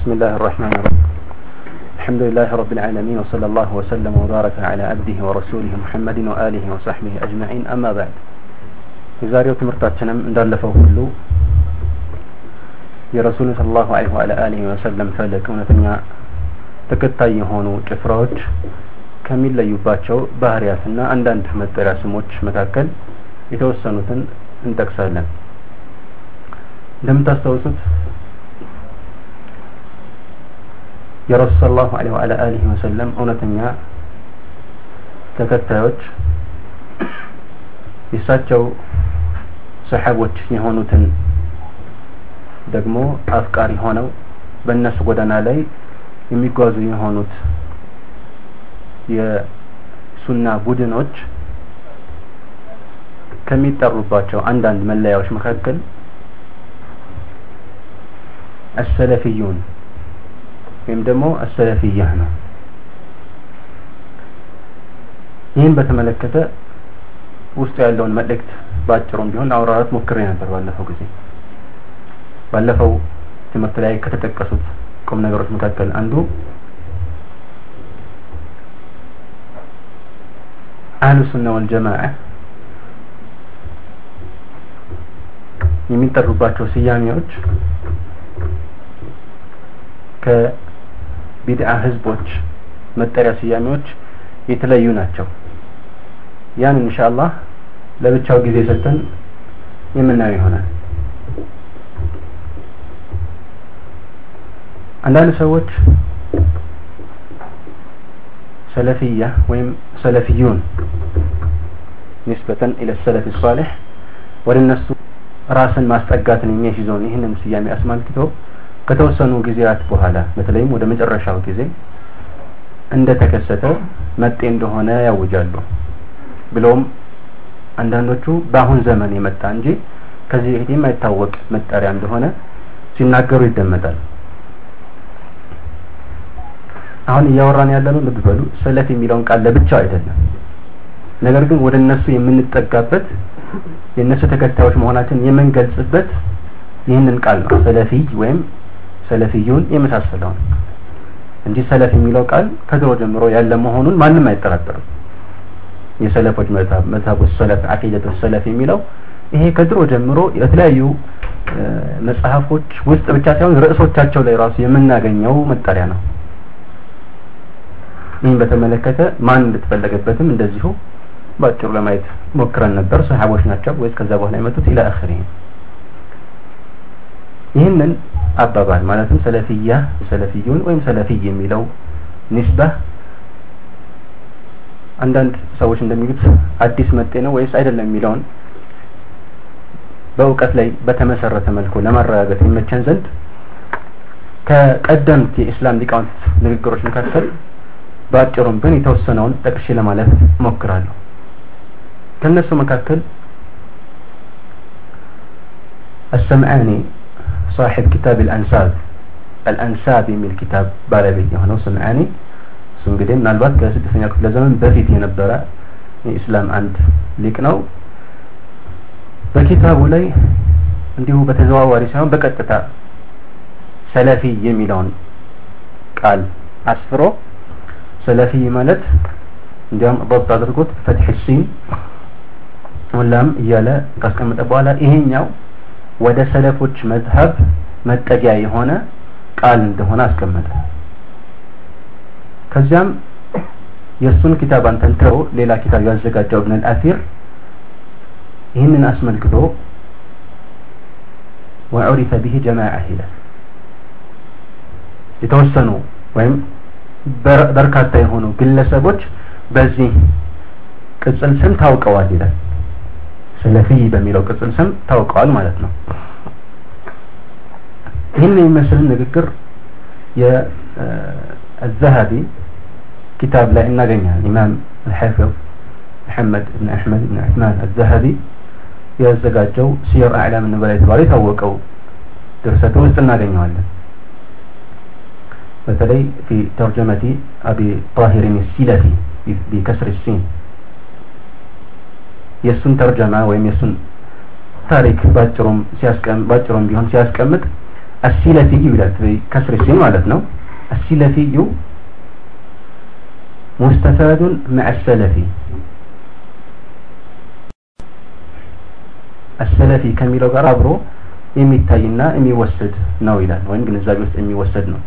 بسم الله الرحمن الرحيم الحمد لله رب العالمين وصلى الله وسلم وبارك على عبده ورسوله محمد وآله وصحبه أجمعين أما بعد የዛሬው ትምህርታችንም እንዳለፈው ሁሉ የረሱልን ስለ ላሁ ዐለይሂ ወዐላ አሊሂ ወሰለም ፈለግ እውነተኛ ተከታይ የሆኑ ጭፍራዎች ከሚለዩባቸው ባህሪያትና አንዳንድ መጠሪያ ስሞች መካከል የተወሰኑትን እንጠቅሳለን እንደምታስታውሱት የረሱል ስለ ላሁ ዐለይሂ ወዐላ አሊሂ ወሰለም እውነተኛ ተከታዮች የእሳቸው ሰሓቦች የሆኑትን ደግሞ አፍቃሪ ሆነው በእነሱ ጎዳና ላይ የሚጓዙ የሆኑት የሱና ቡድኖች ከሚጠሩባቸው አንዳንድ መለያዎች መካከል አሰለፊዩን ወይም ደግሞ አሰለፊያህ ነው። ይህን በተመለከተ ውስጡ ያለውን መልእክት በአጭሩም ቢሆን ለአውራራት ሞክሬ ነበር ባለፈው ጊዜ። ባለፈው ትምህርት ላይ ከተጠቀሱት ቁም ነገሮች መካከል አንዱ አህሉ ሱና ወልጀማዓ የሚጠሩባቸው ስያሜዎች ከቢድዓ ህዝቦች መጠሪያ ስያሜዎች የተለዩ ናቸው። ያን ኢንሻአላህ ለብቻው ጊዜ ሰጥተን የምናየው ይሆናል። አንዳንድ ሰዎች ሰለፊያ ወይም ሰለፊዩን ኒስበተን ኢለ ሰለፍ ሷሊሕ ወደ እነሱ ራስን ማስጠጋትን የሚያስይዘውን ይህንን ስያሜ አስመልክቶ ከተወሰኑ ጊዜያት በኋላ በተለይም ወደ መጨረሻው ጊዜ እንደተከሰተ መጤ እንደሆነ ያውጃሉ። ብለውም አንዳንዶቹ በአሁን ዘመን የመጣ እንጂ ከዚህ በፊት የማይታወቅ መጠሪያ እንደሆነ ሲናገሩ ይደመጣል። አሁን እያወራን ያለነው ልብ በሉ ሰለፍ የሚለውን ቃል ለብቻው አይደለም። ነገር ግን ወደ እነሱ የምንጠጋበት የእነሱ ተከታዮች መሆናችን የምንገልጽበት ይህንን ቃል ነው። ሰለፊይ ወይም ሰለፊዩን የመሳሰለውን። እንጂ ሰለፍ የሚለው ቃል ከድሮ ጀምሮ ያለ መሆኑን ማንም አይጠራጠርም። የሰለፎች መዝሀብ መዝሀቡ ሰለፍ አቂደቱ ሰለፍ የሚለው ይሄ ከድሮ ጀምሮ የተለያዩ መጽሐፎች ውስጥ ብቻ ሳይሆን ርዕሶቻቸው ላይ ራሱ የምናገኘው መጠሪያ ነው። ይህን በተመለከተ ማን እንደተፈለገበትም እንደዚሁ በአጭሩ ለማየት ሞክረን ነበር። ሰሃቦች ናቸው ወይስ ከዛ በኋላ የመጡት? ኢላ አኺሪ ይህንን አባባል ማለትም ሰለፊያ ሰለፊዩን ወይም ሰለፊይ የሚለው ኒስባ አንዳንድ ሰዎች እንደሚሉት አዲስ መጤ ነው ወይስ አይደለም የሚለውን በእውቀት ላይ በተመሰረተ መልኩ ለማረጋገጥ ይመቸን ዘንድ ከቀደምት የኢስላም ሊቃውንት ንግግሮች መካከል በአጭሩም ግን የተወሰነውን ጠቅሼ ለማለት ሞክራለሁ ከነሱ መካከል السمعاني صاحب كتاب الأنساب الأنساب የሚል ኪታብ ባለቤት የሆነው ሰምዓኒ እሱ እንግዲህ ምናልባት ከስድስተኛ ክፍለ ዘመን በፊት የነበረ የኢስላም አንድ ሊቅ ነው በኪታቡ ላይ እንዲሁ በተዘዋዋሪ ሳይሆን በቀጥታ ሰለፊ የሚለውን ቃል አስፍሮ ሰለፊ ማለት እንዲያውም ضبط አድርጎት ፈትሕ ሲን ወላም እያለ ካስቀመጠ በኋላ ይሄኛው ወደ ሰለፎች መዝሀብ መጠጊያ የሆነ ቃል እንደሆነ አስቀመጠ። ከዚያም የእሱን ኪታብ አንተንትረው ሌላ ኪታብ ያዘጋጀው እብን አልአሲር ይህንን አስመልክቶ ወዑሪፈ ቢህ ጀማዓ ይላል የተወሰኑ ወይም በርካታ የሆኑ ግለሰቦች በዚህ ቅጽል ስም ታውቀዋል ይላል ሰለፊይ በሚለው ቅጽል ስም ታውቀዋል ማለት ነው ይህን የሚመስልን ንግግር የዘሀቢ كتاب لا እናገኛለን ኢማም الحافظ محمد بن أحمد بن عثمان الذهبي ያዘጋጀው ሲየር አዕላም ንበላ የተባለ የታወቀው ድርሰቱ ውስጥ እናገኘዋለን በተለይ في ترجمة أبي طاهر السلفي بكسر السين የእሱን ተርጀማ ወይም የእሱን ታሪክ ባጭሩም ባጭሩም ቢሆን ሲያስቀምጥ አሲለፊዩ ይላል። ከስር ሲን ማለት ነው። አሲለፊዩ ሙስተፋዱን መዐ ሰለፊ አሰለፊ ከሚለው ጋር አብሮ የሚታይና የሚወሰድ ነው ይላል። ወይም ግንዛቤ ውስጥ የሚወሰድ ነው።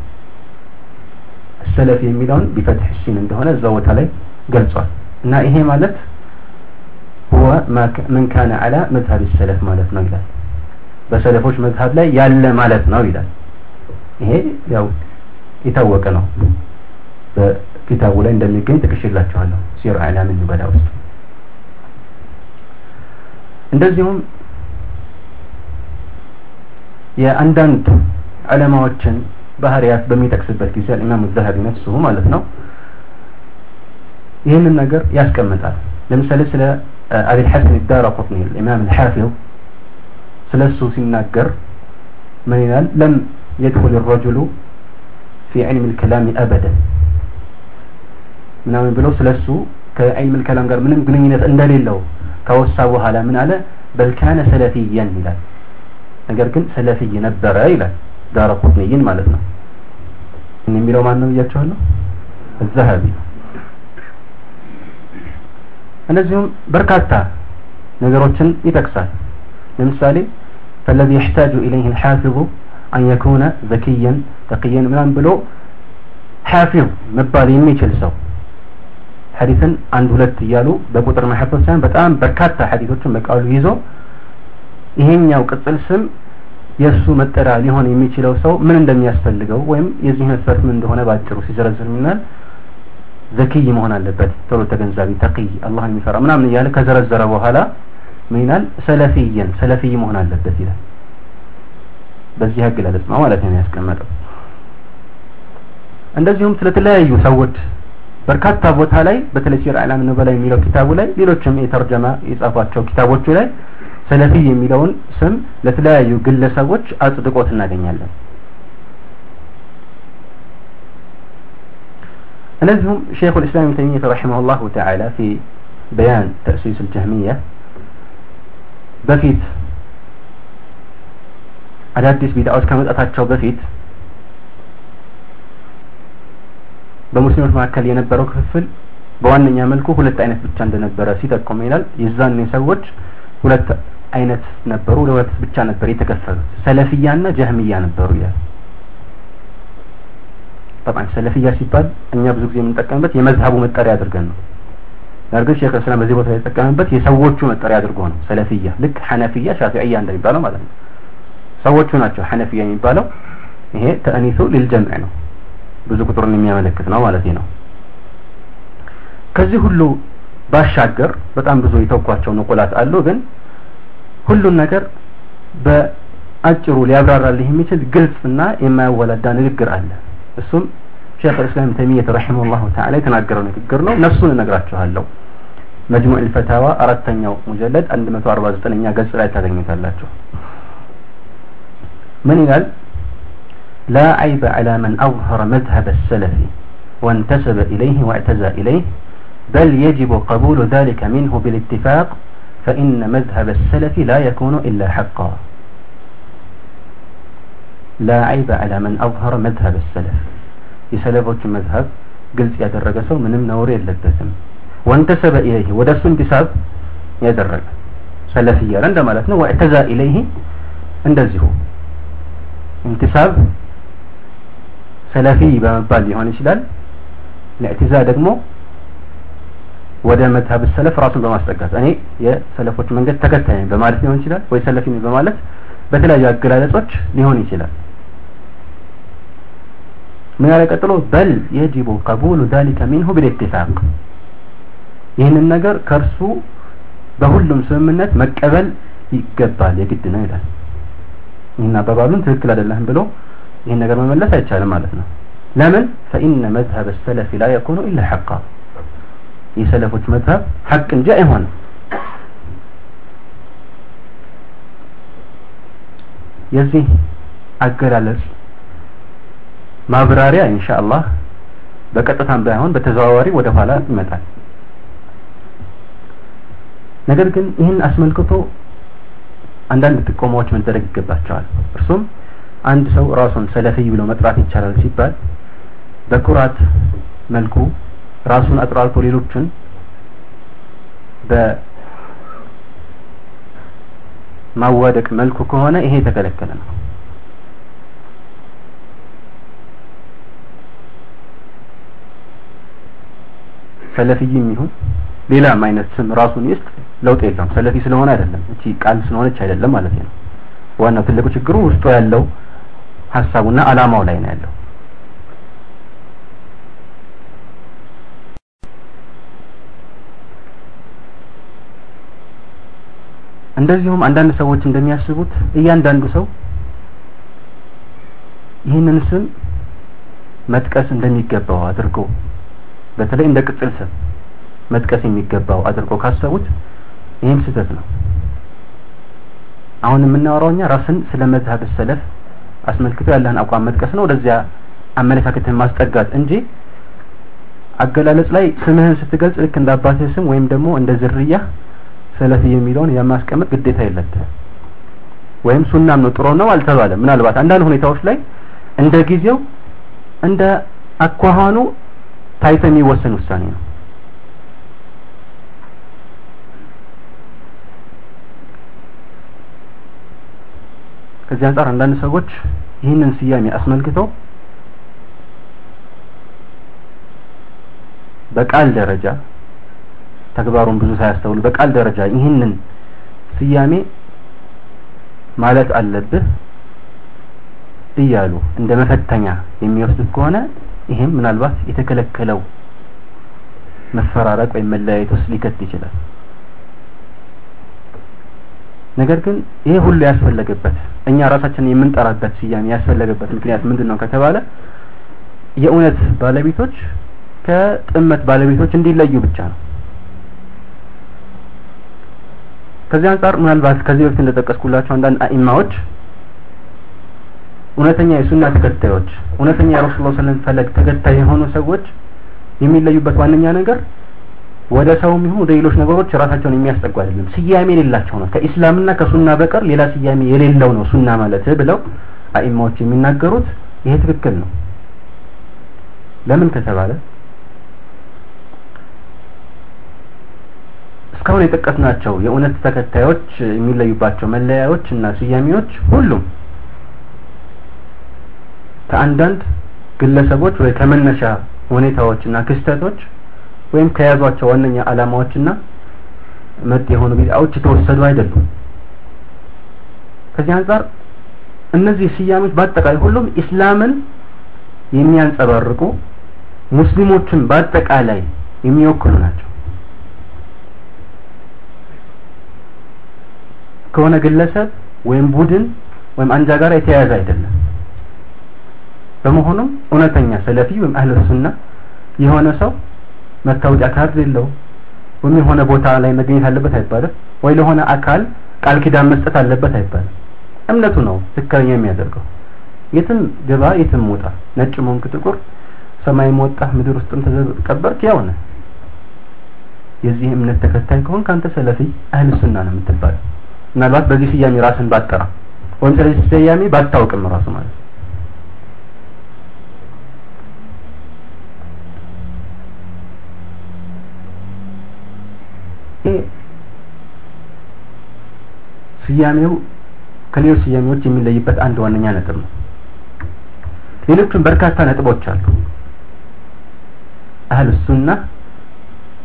ሰለፊ የሚለውን ቢፈትሕ ሲን እንደሆነ እዛ ቦታ ላይ ገልጿል። እና ይሄ ማለት ወሁወ ምን ካነ አላ መዝሀብ ሰለፍ ማለት ነው ይላል። በሰለፎች መዝሀብ ላይ ያለ ማለት ነው ይላል። ይሄ ያው የታወቀ ነው። በኪታቡ ላይ እንደሚገኝ ጥቅሽላችኋለሁ ሲር አዕላምን ኑበላ ውስጥ እንደዚሁም የአንዳንድ ዑለማዎችን ባህሪያት በሚጠቅስበት ጊዜ ኢማሙ ዘሀቢ ነፍሱሁ ማለት ነው ይህንን ነገር ያስቀምጣል። ለምሳሌ ስለ አቢ ልሐሰን ዳራ ቁጥኒ ልኢማም ልሓፊظ ስለ እሱ ሲናገር ምን ይላል ለም የድኩል ረጅሉ ፊ ዕልም ልከላም አበደን ምናምን ብለው ስለ እሱ ከዕልም ልከላም ጋር ምንም ግንኙነት እንደሌለው ከወሳ በኋላ ምን አለ በልካነ ሰለፊየን ይላል ነገር ግን ሰለፊይ ነበረ ይላል ዳረ ቁጥንይን ማለት ነው የሚለው ማን ነው ብያቸዋለሁ ዘሀቢ እንደዚሁም በርካታ ነገሮችን ይጠቅሳል። ለምሳሌ ፈለዚ የሕታጁ ኢለይህ ልሓፊዙ አን የኩነ ዘኪየን ተቅየን ምናም ብሎ ሓፊዝ መባል የሚችል ሰው ሐዲትን አንድ ሁለት እያሉ በቁጥር መሐፈዝ ሳይሆን በጣም በርካታ ሐዲቶችን በቃሉ ይዞ ይሄኛው ቅጽል ስም የእሱ መጠሪያ ሊሆን የሚችለው ሰው ምን እንደሚያስፈልገው ወይም የዚህ መስፈርት ምን እንደሆነ ባጭሩ ሲዘረዝር ምናል ዘኪይ መሆን አለበት። ቶሎ ተገንዛቢ ተቂይ አላህን የሚፈራ ምናምን እያለ ከዘረዘረ በኋላ ምን ይላል? ሰለፊየን ሰለፊይ መሆን አለበት ይላል። በዚህ አገላለጽ ነው ማለት ነው ያስቀመጠው እንደዚሁም ስለተለያዩ ሰዎች በርካታ ቦታ ላይ በተለይ ሲር አዕላም ኑበላ የሚለው ኪታቡ ላይ ሌሎችም የተርጀማ የጻፏቸው ኪታቦቹ ላይ ሰለፊ የሚለውን ስም ለተለያዩ ግለሰቦች አጽድቆት እናገኛለን እንደዚሁም ሼኹ ልእስላም ተይሚየት ረሒመሁ ላሁ ተዓላ ፊ በያን ተእሲስ ልጀህሚያ በፊት አዳዲስ ቢድዓዎች ከመጣታቸው በፊት በሙስሊሞች መካከል የነበረው ክፍፍል በዋነኛ መልኩ ሁለት አይነት ብቻ እንደነበረ ሲጠቆም ይላል። የዛኔ ሰዎች ሁለት አይነት ነበሩ ለሁለት ብቻ ነበር የተከፈሉት። ሰለፊያና ጀህሚያ ነበሩ ይላል ጠብዓን ሰለፍያ ሲባል እኛ ብዙ ጊዜ የምንጠቀምበት የመዝሀቡ መጠሪያ አድርገን ነው። እርግጥ ሼክ እስላም በዚህ ቦታ የተጠቀመበት የሰዎቹ መጠሪያ አድርጎ ነው ሰለፍያ። ልክ ሐነፍያ ሻፊዕያ እንደሚባለው ማለት ነው። ሰዎቹ ናቸው ሐነፍያ የሚባለው። ይሄ ተእኒሱ ሊልጀምዕ ነው፣ ብዙ ቁጥርን የሚያመለክት ነው ማለት ነው። ከዚህ ሁሉ ባሻገር በጣም ብዙ የተውኳቸው ንቁላት አሉ። ግን ሁሉን ነገር በአጭሩ ሊያብራራልህ የሚችል ግልጽና የማያወላዳ ንግግር አለ። እሱም ሼክ الاسلام ተይሚየት ረሂመሁላሁ ተዓላ የተናገረው ንግግር ነው ነፍሱን እነግራችኋለሁ መጅሙዕ الفتاوى አራተኛው ሙጀለድ 149ኛ ገጽ ላይ ታገኙታላችሁ ምን ይላል لا عيب على من أظهر مذهب السلف وانتسب إليه واعتزى إليه بل يجب قبول ذلك منه بالاتفاق فإن مذهب السلف لا يكون إلا حقا لا عيب على من أظهر مذهب السلف የሰለፎች መዝሀብ ግልጽ ያደረገ ሰው ምንም ነውር የለበትም ወንተሰበ ኢለይህ ወደ እሱ እንቲሳብ ያደረገ ሰለፍ እያለ እንደማለት ነው ወእተዛ ኢለይህ እንደዚሁ እንቲሳብ ሰለፊ በመባል ሊሆን ይችላል ለእዕትዛ ደግሞ ወደ መዝሀብ ሰለፍ ራሱን በማስጠጋት እኔ የሰለፎች መንገድ ተከታይ ነኝ በማለት ሊሆን ይችላል ወይ ሰለፊ ነኝ በማለት በተለያዩ አገላለጾች ሊሆን ይችላል ምን ያለ ቀጥሎ በል የጅቡ ቀቡሉ ذلك منه بالاتفاق ይህንን ነገር ከእርሱ በሁሉም ስምምነት መቀበል ይገባል የግድ ነው ይላል ይህን አባባሉን ትክክል አይደለም ብሎ ይህን ነገር መመለስ አይቻልም ማለት ነው ለምን فإن مذهب السلف لا يكون إلا حقا የሰለፎች መዝሀብ ሐቅ እንጂ አይሆንም የዚህ አገላለጽ ማብራሪያ ኢንሻአላህ በቀጥታም ባይሆን በተዘዋዋሪ ወደ ኋላ ይመጣል ነገር ግን ይህን አስመልክቶ አንዳንድ ጥቆማዎች መደረግ ይገባቸዋል እርሱም አንድ ሰው ራሱን ሰለፊይ ብሎ መጥራት ይቻላል ሲባል በኩራት መልኩ ራሱን አጥራርቶ ሌሎችን በማዋደቅ መልኩ ከሆነ ይሄ የተከለከለ ነው። ሰለፊይም ይሁን ሌላም አይነት ስም ራሱን ይስጥ ለውጥ የለውም። ሰለፊ ስለሆነ አይደለም፣ እቺ ቃል ስለሆነች አይደለም ማለት ነው። ዋናው ትልቁ ችግሩ ውስጡ ያለው ሀሳቡና አላማው ላይ ነው ያለው። እንደዚሁም አንዳንድ ሰዎች እንደሚያስቡት እያንዳንዱ ሰው ይህንን ስም መጥቀስ እንደሚገባው አድርጎ በተለይ እንደ ቅጽል ስም መጥቀስ የሚገባው አድርጎ ካሰቡት ይህም ስህተት ነው። አሁን የምናወራው እኛ ራስን ስለ መዝሀብ ሰለፍ አስመልክቶ ያለህን አቋም መጥቀስ ነው፣ ወደዚያ አመለካከትን ማስጠጋት እንጂ አገላለጽ ላይ ስምህን ስትገልጽ ልክ እንደ አባትህ ስም ወይም ደግሞ እንደ ዝርያ ሰለፊ የሚለውን የማስቀመጥ ግዴታ የለብህም። ወይም ሱናም ነው ጥሩ ነው አልተባለም። ምናልባት አንዳንድ ሁኔታዎች ላይ እንደ ጊዜው እንደ አኳኋኑ ታይቶ የሚወሰን ውሳኔ ነው። ከዚህ አንጻር አንዳንድ ሰዎች ይህንን ስያሜ አስመልክተው በቃል ደረጃ ተግባሩን ብዙ ሳያስተውሉ በቃል ደረጃ ይህንን ስያሜ ማለት አለብህ እያሉ እንደ መፈተኛ የሚወስዱት ከሆነ ይሄም ምናልባት የተከለከለው መፈራረቅ ወይም መለያየት ውስጥ ሊከት ይችላል። ነገር ግን ይሄ ሁሉ ያስፈለገበት እኛ ራሳችንን የምንጠራበት ስያሜ ያስፈለገበት ምክንያት ምንድን ነው ከተባለ የእውነት ባለቤቶች ከጥመት ባለቤቶች እንዲለዩ ብቻ ነው። ከዚህ አንጻር ምናልባት ከዚህ በፊት እንደጠቀስኩላቸው አንዳንድ አኢማዎች እውነተኛ የሱና ተከታዮች እውነተኛ የረሱል ሰለም ፈለግ ተከታይ የሆኑ ሰዎች የሚለዩበት ዋነኛ ነገር ወደ ሰውም ይሁን ወደ ሌሎች ነገሮች ራሳቸውን የሚያስጠጉ አይደለም። ስያሜ የሌላቸው ነው። ከኢስላምና ከሱና በቀር ሌላ ስያሜ የሌለው ነው ሱና ማለት ብለው አኢማዎች የሚናገሩት ይሄ ትክክል ነው። ለምን ከተባለ እስካሁን የጠቀስናቸው የእውነት ተከታዮች የሚለዩባቸው መለያዎች እና ስያሜዎች ሁሉም ከአንዳንድ ግለሰቦች ወይ ከመነሻ ሁኔታዎች እና ክስተቶች ወይም ከያዟቸው ዋነኛ ዓላማዎችና መጥ የሆኑ ቢድዓዎች የተወሰዱ አይደሉም። ከዚህ አንጻር እነዚህ ስያሜዎች በአጠቃላይ ሁሉም ኢስላምን የሚያንጸባርቁ ሙስሊሞችን በአጠቃላይ የሚወክሉ ናቸው። ከሆነ ግለሰብ ወይም ቡድን ወይም አንጃ ጋር የተያያዘ አይደለም። በመሆኑም እውነተኛ ሰለፊ ወይም አህለ ሱና የሆነ ሰው መታወቂያ ካርድ የለው ወይም የሆነ ቦታ ላይ መገኘት አለበት አይባልም። ወይ ለሆነ አካል ቃል ኪዳን መስጠት አለበት አይባልም። እምነቱ ነው ትክክለኛ የሚያደርገው። የትም ግባ የትም ውጣ፣ ነጭ ሞንክ ጥቁር፣ ሰማይም ወጣ ምድር ውስጥም ተቀበርክ ያው ነህ። የዚህ እምነት ተከታይ ከሆን ካንተ ሰለፊ አህል ሱና ነው የምትባለው። ምናልባት በዚህ ስያሜ ራስን ባጠራ ወይም ስለዚህ ስያሜ ባታውቅም ራሱ ማለት ነው። ስያሜው ከሌሎች ስያሜዎች የሚለይበት አንድ ዋነኛ ነጥብ ነው። ሌሎችም በርካታ ነጥቦች አሉ። አህል ሱና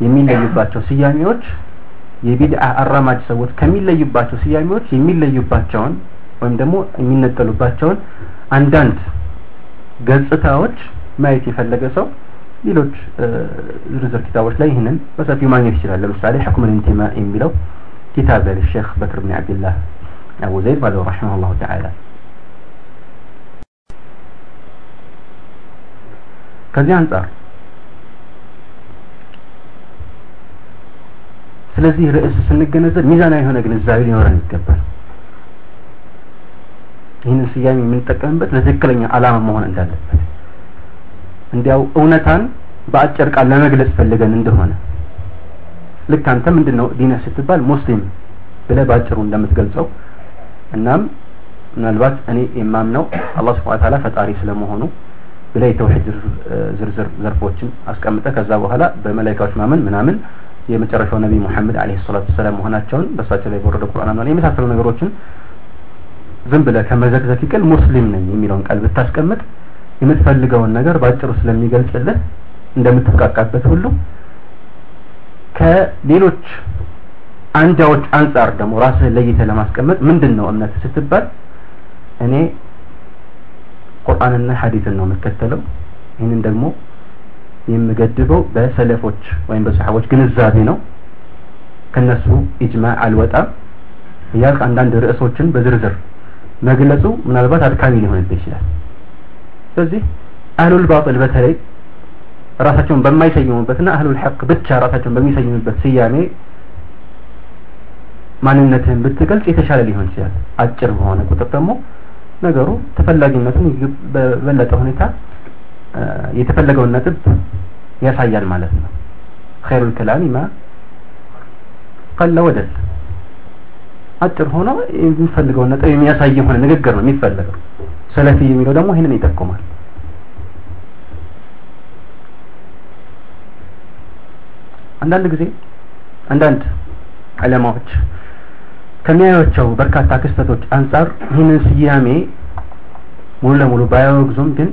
የሚለዩባቸው ስያሜዎች የቢድዓ አራማጅ ሰዎች ከሚለዩባቸው ስያሜዎች የሚለዩባቸውን ወይም ደግሞ የሚነጠሉባቸውን አንዳንድ ገጽታዎች ማየት የፈለገ ሰው ሌሎች ዝርዝር ኪታቦች ላይ ይህንን በሰፊው ማግኘት ይችላል። ለምሳሌ ሕክም ልንቲማ የሚለው ኪታብ ለሼክ በክር ብን ዓብድላህ አቡ ዘይድ ባለው ረሒመሁላሁ ተዓላ ከዚህ አንጻር ስለዚህ ርዕስ ስንገነዘብ ሚዛናዊ የሆነ ግንዛቤ ሊኖረን ይገባል። ይህንን ስያሜ የምንጠቀምበት ለትክክለኛ ዓላማ መሆን እንዳለበት እንዲያው እውነታን በአጭር ቃል ለመግለጽ ፈልገን እንደሆነ። ልክ አንተ ምንድን ነው ዲነህ ስትባል ሙስሊም ብለህ በአጭሩ እንደምትገልጸው እናም ምናልባት እኔ የማምነው አላህ ስብሐ ወተዓላ ፈጣሪ ስለመሆኑ ብለ የተውሂድ ዝርዝር ዘርፎችን አስቀምጠ ከዛ በኋላ በመላይካዎች ማመን ምናምን የመጨረሻው ነቢይ ሙሐመድ አለይሂ ሰላቱ ሰላም መሆናቸውን በእሳቸው ላይ በወረደ ቁርአን ነው የመሳሰሉ ነገሮችን ዝም ብለህ ከመዘግዘግ ይቅል ሙስሊም ነኝ የሚለውን ቃል ብታስቀምጥ የምትፈልገውን ነገር ባጭሩ ስለሚገልጽልህ እንደምትብቃቃበት ሁሉ ከሌሎች አንጃዎች አንጻር ደግሞ ራስህን ለይተህ ለማስቀመጥ ምንድን ነው እምነት ስትባል እኔ ቁርአንና ሐዲስን ነው የምከተለው። ይህንን ደግሞ የምገድበው በሰለፎች ወይም በሰሓቦች ግንዛቤ ነው። ከነሱ ኢጅማዕ አልወጣም። እያልክ አንዳንድ ርዕሶችን በዝርዝር መግለጹ ምናልባት አድካሚ ሊሆንብህ ይችላል ስለዚህ አህሉል ባጥል በተለይ ራሳቸውን በማይሰይሙበትና አህሉል ሐቅ ብቻ ራሳቸውን በሚሰይሙበት ስያሜ ማንነትህን ብትገልጽ የተሻለ ሊሆን ይችላል። አጭር በሆነ ቁጥር ደግሞ ነገሩ ተፈላጊነቱን በበለጠ ሁኔታ የተፈለገውን ነጥብ ያሳያል ማለት ነው። ኸይሩል ከላሚ ማ ቀለ ወደል። አጭር ሆኖ የሚፈልገውን ነጥብ የሚያሳይ የሆነ ንግግር ነው የሚፈለገው ሰለፊ የሚለው ደግሞ ይህንን ይጠቁማል። አንዳንድ ጊዜ አንዳንድ ዕለማዎች ከሚያዩቸው በርካታ ክስተቶች አንጻር ይህንን ስያሜ ሙሉ ለሙሉ ባያወግዙም ግን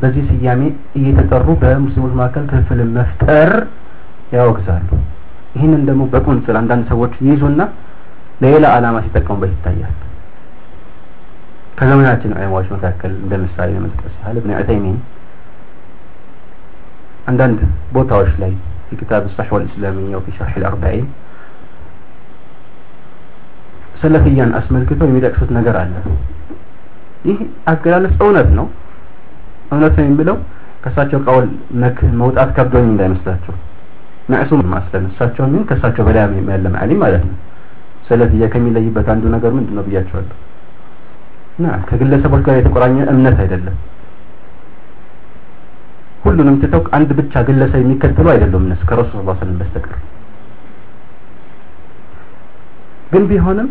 በዚህ ስያሜ እየተጠሩ በሙስሊሞች መካከል ክፍልን መፍጠር ያወግዛሉ። ይህንን ደግሞ በቁንጽል አንዳንድ ሰዎች ይይዙና ለሌላ ዓላማ ሲጠቀሙበት ይታያል ከዘመናችን ዑለማዎች መካከል እንደ ምሳሌ ለመጥቀስ ያህል እብን ዑተይሚን አንዳንድ ቦታዎች ላይ في كتاب الصحوة الإسلامية وفي شرح الأربعين ሰለፍያን አስመልክተው የሚጠቅሱት ነገር አለ ይህ አገላለጽ እውነት ነው እውነት ነው የሚለው ከእሳቸው ቀውል መክ መውጣት ከብዶኝ እንዳይመስላቸው ማዕሱም ማስለም እሳቸው ግን ከእሳቸው በላይ ያለም አሊም ማለት ነው ሰለፍያ ከሚለይበት አንዱ ነገር ምንድን ነው ብያቸዋለሁ ና ከግለሰቦች ጋር የተቆራኘ እምነት አይደለም። ሁሉንም ትተው አንድ ብቻ ግለሰብ የሚከተሉ አይደሉም እነሱ ከረሱል ሰለላሁ ዐለይሂ ወሰለም በስተቀር። ግን ቢሆንም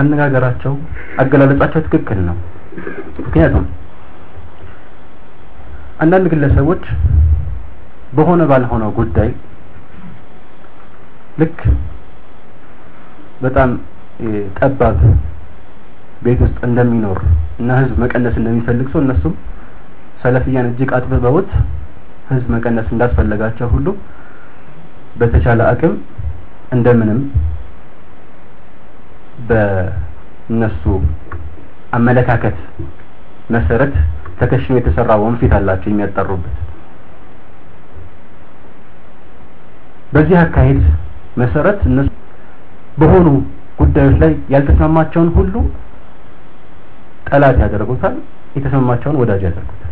አነጋገራቸው አገላለጻቸው ትክክል ነው። ምክንያቱም አንዳንድ ግለሰቦች በሆነ ባልሆነው ጉዳይ ልክ በጣም ጠባብ ቤት ውስጥ እንደሚኖር እና ህዝብ መቀነስ እንደሚፈልግ ሰው እነሱም ሰለፍያን እጅግ አጥብበውት ህዝብ መቀነስ እንዳስፈለጋቸው ሁሉ በተቻለ አቅም እንደምንም በእነሱ አመለካከት መሰረት ተከሽኖ የተሰራ ወንፊት አላቸው የሚያጠሩበት። በዚህ አካሄድ መሰረት እነሱ በሆኑ ጉዳዮች ላይ ያልተስማማቸውን ሁሉ ጠላት ያደርጉታል የተስማማቸውን ወዳጅ ያደርጉታል።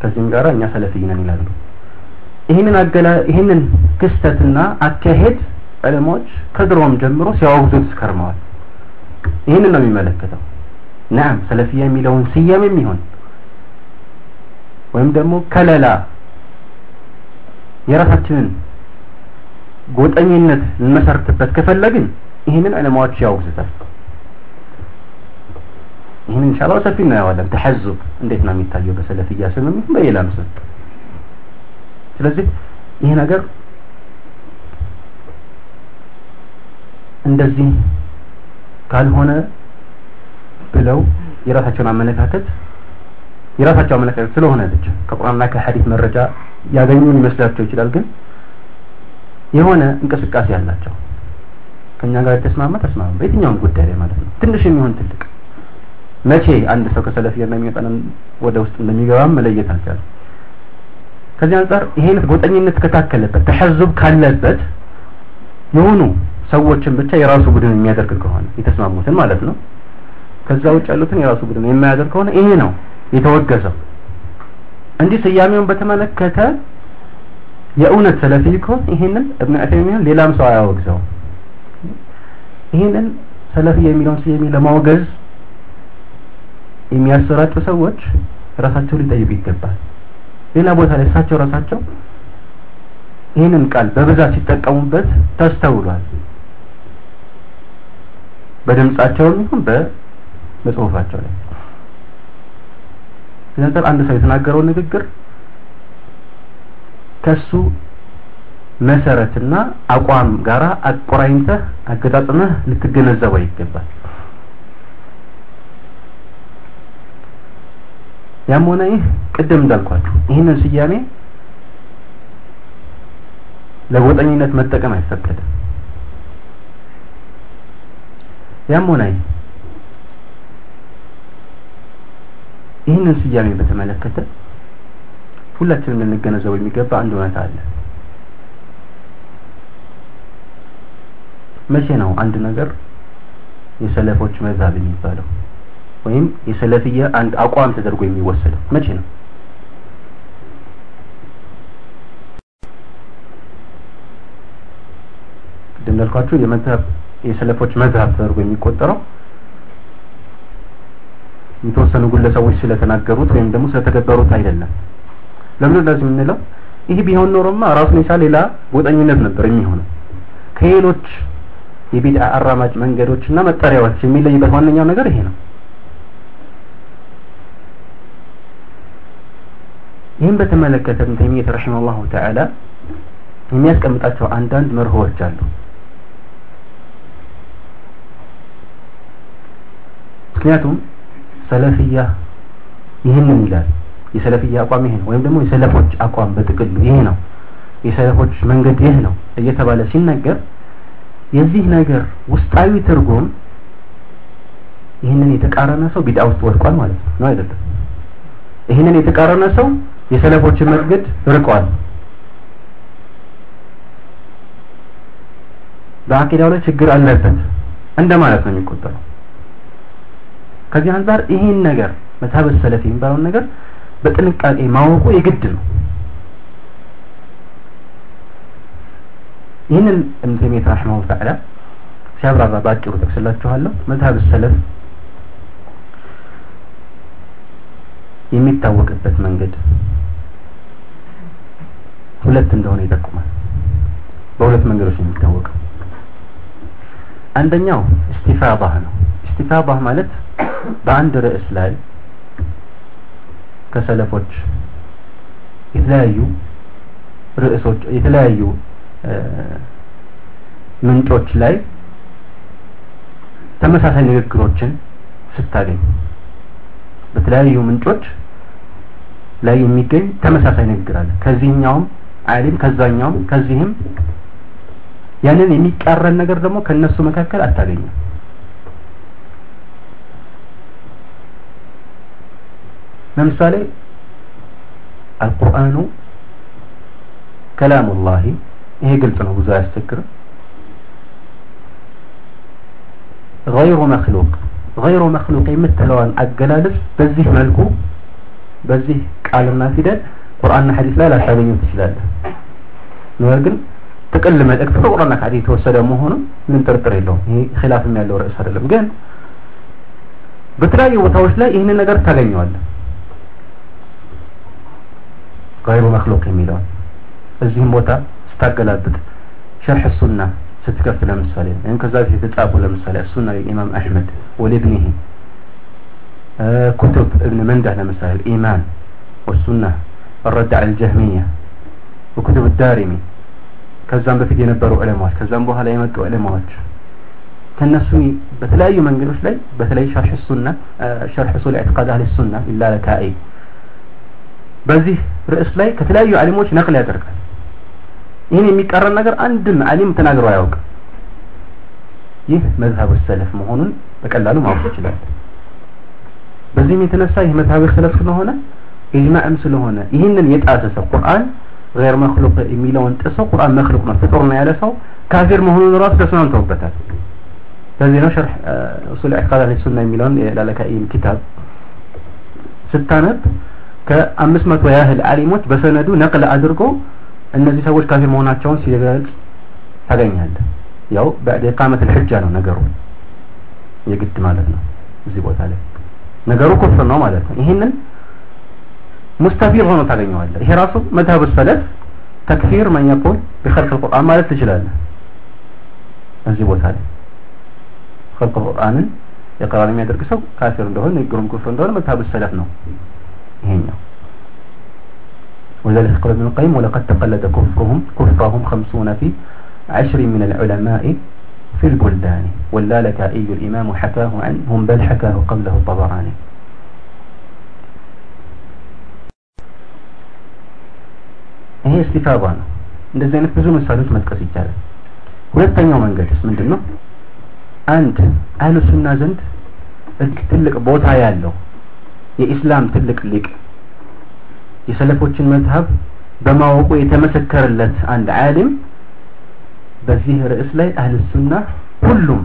ከዚህም ጋር እኛ ሰለፊይ ነን ይላሉ። ይህንን አገላ ይህንን ክስተትና አካሄድ ዕለሞች ከድሮም ጀምሮ ሲያወግዙት ከርመዋል ይህንን ነው የሚመለከተው። ናም ሰለፊያ የሚለውን ስያሜ የሚሆን ወይም ደግሞ ከለላ የራሳችንን ጎጠኝነት ልንመሰርትበት ከፈለግን ይህንን ዕለማዎች ያወግዙታል ይህን ኢንሻአላህ ሰፊ እናየዋለን ተሐዙብ እንዴት ነው የሚታየው በሰለፊያ ስምም በሌላም ስም? ስለዚህ ይህ ነገር እንደዚህ ካልሆነ ብለው የራሳቸውን አመለካከት የራሳቸው አመለካከት ስለሆነ ብቻ ከቁርአንና ከሐዲስ መረጃ ያገኙን ይመስላቸው ይችላል ግን የሆነ እንቅስቃሴ ያላቸው ከኛ ጋር የተስማማ ተስማማ በየትኛውም ጉዳይ ላይ ማለት ነው። ትንሽ የሚሆን ትልቅ መቼ አንድ ሰው ከሰለፊያ እንደሚወጣ ወደ ውስጥ እንደሚገባም መለየት አልቻለም። ከዚህ አንጻር ይሄን ጎጠኝነት ከታከለበት ተሐዙብ ካለበት የሆኑ ሰዎችን ብቻ የራሱ ቡድን የሚያደርግ ከሆነ የተስማሙትን ማለት ነው። ከዛ ውጭ ያሉትን የራሱ ቡድን የማያደርግ ከሆነ ይሄ ነው የተወገዘው። እንዲህ ስያሜውን በተመለከተ የእውነት ሰለፊ ከሆነ ይሄንን እብነ ዑሰይሚን ሌላም ሰው አያወግዘውም። ይሄንን ሰለፊ የሚለውን ስያሜ ለማውገዝ የሚያሰራጩ ሰዎች ራሳቸው ሊጠይቁ ይገባል። ሌላ ቦታ ላይ እሳቸው ራሳቸው ይህንን ቃል በብዛት ሲጠቀሙበት ተስተውሏል። በድምጻቸውም ይሁን በጽሁፋቸው ላይ። ስለዚህ አንድ ሰው የተናገረው ንግግር ከሱ መሰረትና አቋም ጋራ አቆራኝተህ አገጣጥመህ ልትገነዘበው ይገባል። ያም ሆነ ይህ ቅድም እንዳልኳችሁ ይህንን ስያሜ ለጎጠኝነት መጠቀም አይፈቀድም። ያም ሆነ ይህ ይህንን ስያሜ በተመለከተ ሁላችንም ልንገነዘበው የሚገባ አንድ እውነታ አለ። መቼ ነው አንድ ነገር የሰለፎች መዛብ የሚባለው ወይም የሰለፍያ አንድ አቋም ተደርጎ የሚወሰደው መቼ ነው? ቅድም እንዳልኳችሁ የመዝሀብ የሰለፎች መዝሀብ ተደርጎ የሚቆጠረው የተወሰኑ ግለሰቦች ስለተናገሩት ወይም ደግሞ ስለተገበሩት አይደለም። ለምን እንደዚህ የምንለው? ይህ ቢሆን ኖሮማ ራሱን የቻለ ሌላ ጎጠኝነት ነበር የሚሆነው። ከሌሎች የቢድዓ አራማጅ መንገዶች እና መጠሪያዎች የሚለይበት ዋነኛው ነገር ይሄ ነው። ይህም በተመለከተ ኢብኑ ተይሚያ ረሂመሁላሁ ተዓላ የሚያስቀምጣቸው አንዳንድ መርሆዎች አሉ። ምክንያቱም ሰለፍያ ይህንን ይላል። የሰለፍያ አቋም ይሄ ነው። ወይም ደግሞ የሰለፎች አቋም በጥቅሉ ይሄ ነው። የሰለፎች መንገድ ይህ ነው እየተባለ ሲነገር የዚህ ነገር ውስጣዊ ትርጉም ይህንን የተቃረነ ሰው ቢድዓ ውስጥ ወድቋል ማለት ነው አይደለም? ይህንን የተቃረነ ሰው የሰለፎችን መንገድ ርቋል። በአቂዳው ላይ ችግር አለበት እንደማለት ነው የሚቆጠረው። ከዚህ አንጻር ይህን ነገር መዝሀብ ሰለፍ የሚባለውን ነገር በጥንቃቄ ማወቁ የግድ ነው። ይህንን እብን ተይሚያ ተዓላ ሲያብራራ በአጭሩ ጠቅስላችኋለሁ። መዝሀብ ሰለፍ የሚታወቅበት መንገድ ሁለት እንደሆነ ይጠቁማል። በሁለት መንገዶች ነው የሚታወቀው። አንደኛው እስቲፋባህ ነው። እስቲፋባህ ማለት በአንድ ርዕስ ላይ ከሰለፎች የተለያዩ ርዕሶች የተለያዩ ምንጮች ላይ ተመሳሳይ ንግግሮችን ስታገኝ በተለያዩ ምንጮች ላይ የሚገኝ ተመሳሳይ ንግግር አለ። ከዚህኛውም አሊም ከዛኛውም ከዚህም ያንን የሚቃረን ነገር ደግሞ ከነሱ መካከል አታገኝም ለምሳሌ አልቁርአኑ ከላሙላሂ ይሄ ግልጽ ነው ብዙ አያስቸግርም غير مخلوق غير مخلوق የምትለዋን አገላለጽ በዚህ መልኩ በዚህ ቃልና ፊደል ቁርአንና ሐዲስ ላይ ላታገኘው ትችላለህ። ነገር ግን ጥቅል መልእክት ከቁርአንና ከሐዲስ የተወሰደ መሆኑ ምንም ጥርጥር የለውም። ይሄ ኺላፍም ያለው ርዕስ አይደለም። ግን በተለያዩ ቦታዎች ላይ ይህንን ነገር ታገኘዋለህ። ጋይሩ መክሉቅ የሚለውን እዚህም ቦታ ስታገላብጥ ሸርሕ ሱና ስትከፍት ለምሳሌ ወይም ከዛ በፊት የተጻፉ ለምሳሌ ሱና ኢማም አሕመድ ወልብኒሂ ኩቱብ እብን መንዳህ ለምሳሌ ኢማን ወሱና الرد على الجهمية وكتب الدارمي ከዛም በፊት የነበሩ ዑለማዎች ከዛም በኋላ የመጡ ዑለማዎች ከነሱ በተለያዩ መንገዶች ላይ በተለይ ሸርሕ ሱና ሸርሕ ሱል ኢዕቲቃድ አህሊ ሱና ኢላለካኢ በዚህ ርዕስ ላይ ከተለያዩ አሊሞች ነቅል ያደርጋል ይህን የሚቃረን ነገር አንድም አሊም ተናግሮ አያውቅም ይህ መዝሀብ ሰለፍ መሆኑን በቀላሉ ማወቅ ይችላል በዚህም የተነሳ ይህ መዝሀብ ሰለፍ ስለሆነ ኢጅማዕም ስለሆነ ይህንን የጣሰ ሰው ቁርአን غير مخلوق የሚለውን ጥሰው ቁርአን መክሉቅ ነው ፍጡር ነው ያለ ሰው ካፊር መሆኑን ራሱ ተስማምተውበታል ለዚህ ነው ሸርሕ ኡሱል ኢዕቲቃድ አህሊ ሱና የሚለውን የላለካኢም ኪታብ ስታነብ ከአምስት መቶ ያህል አሊሞች በሰነዱ ነቅል አድርጎ እነዚህ ሰዎች ካፊር መሆናቸውን ሲገልጽ ታገኛለህ ያው በዕድ ኢቃመት الحجة ነው ነገሩ የግድ ማለት ነው እዚህ ቦታ ላይ ነገሩ ኩፍር ነው ማለት ነው ይህንን ሙስተፊር ሆኖ ታገኘዋለህ ይሄ ራሱ መዝሀብ ሰለፍ ተክፊር መን የቁል بخلق القرآن ማለት ትችላለህ እዚህ ቦታ ላይ ኸልቅ ቁርአንን የቀራን የሚያደርግ ሰው ካፊር እንደሆነ ንግሩም ኩፍር እንደሆነ መዝሀብ ሰለፍ ነው ይሄኛው ولذلك قال ابن القيم ولقد تقلد كفرهم كفرهم خمسون في عشر من العلماء في البلدان واللالكائي الإمام حكاه عنهم بل حكاه قبله الطبراني ይሄ እስቲፋባ ነው። እንደዚህ አይነት ብዙ ምሳሌዎች መጥቀስ ይቻላል። ሁለተኛው መንገድስ ምንድን ነው አንድ አህሉ ሱና ዘንድ ትልቅ ቦታ ያለው የኢስላም ትልቅ ሊቅ የሰለፎችን መዝሀብ በማወቁ የተመሰከረለት አንድ ዓሊም በዚህ ርዕስ ላይ አህል ሱና ሁሉም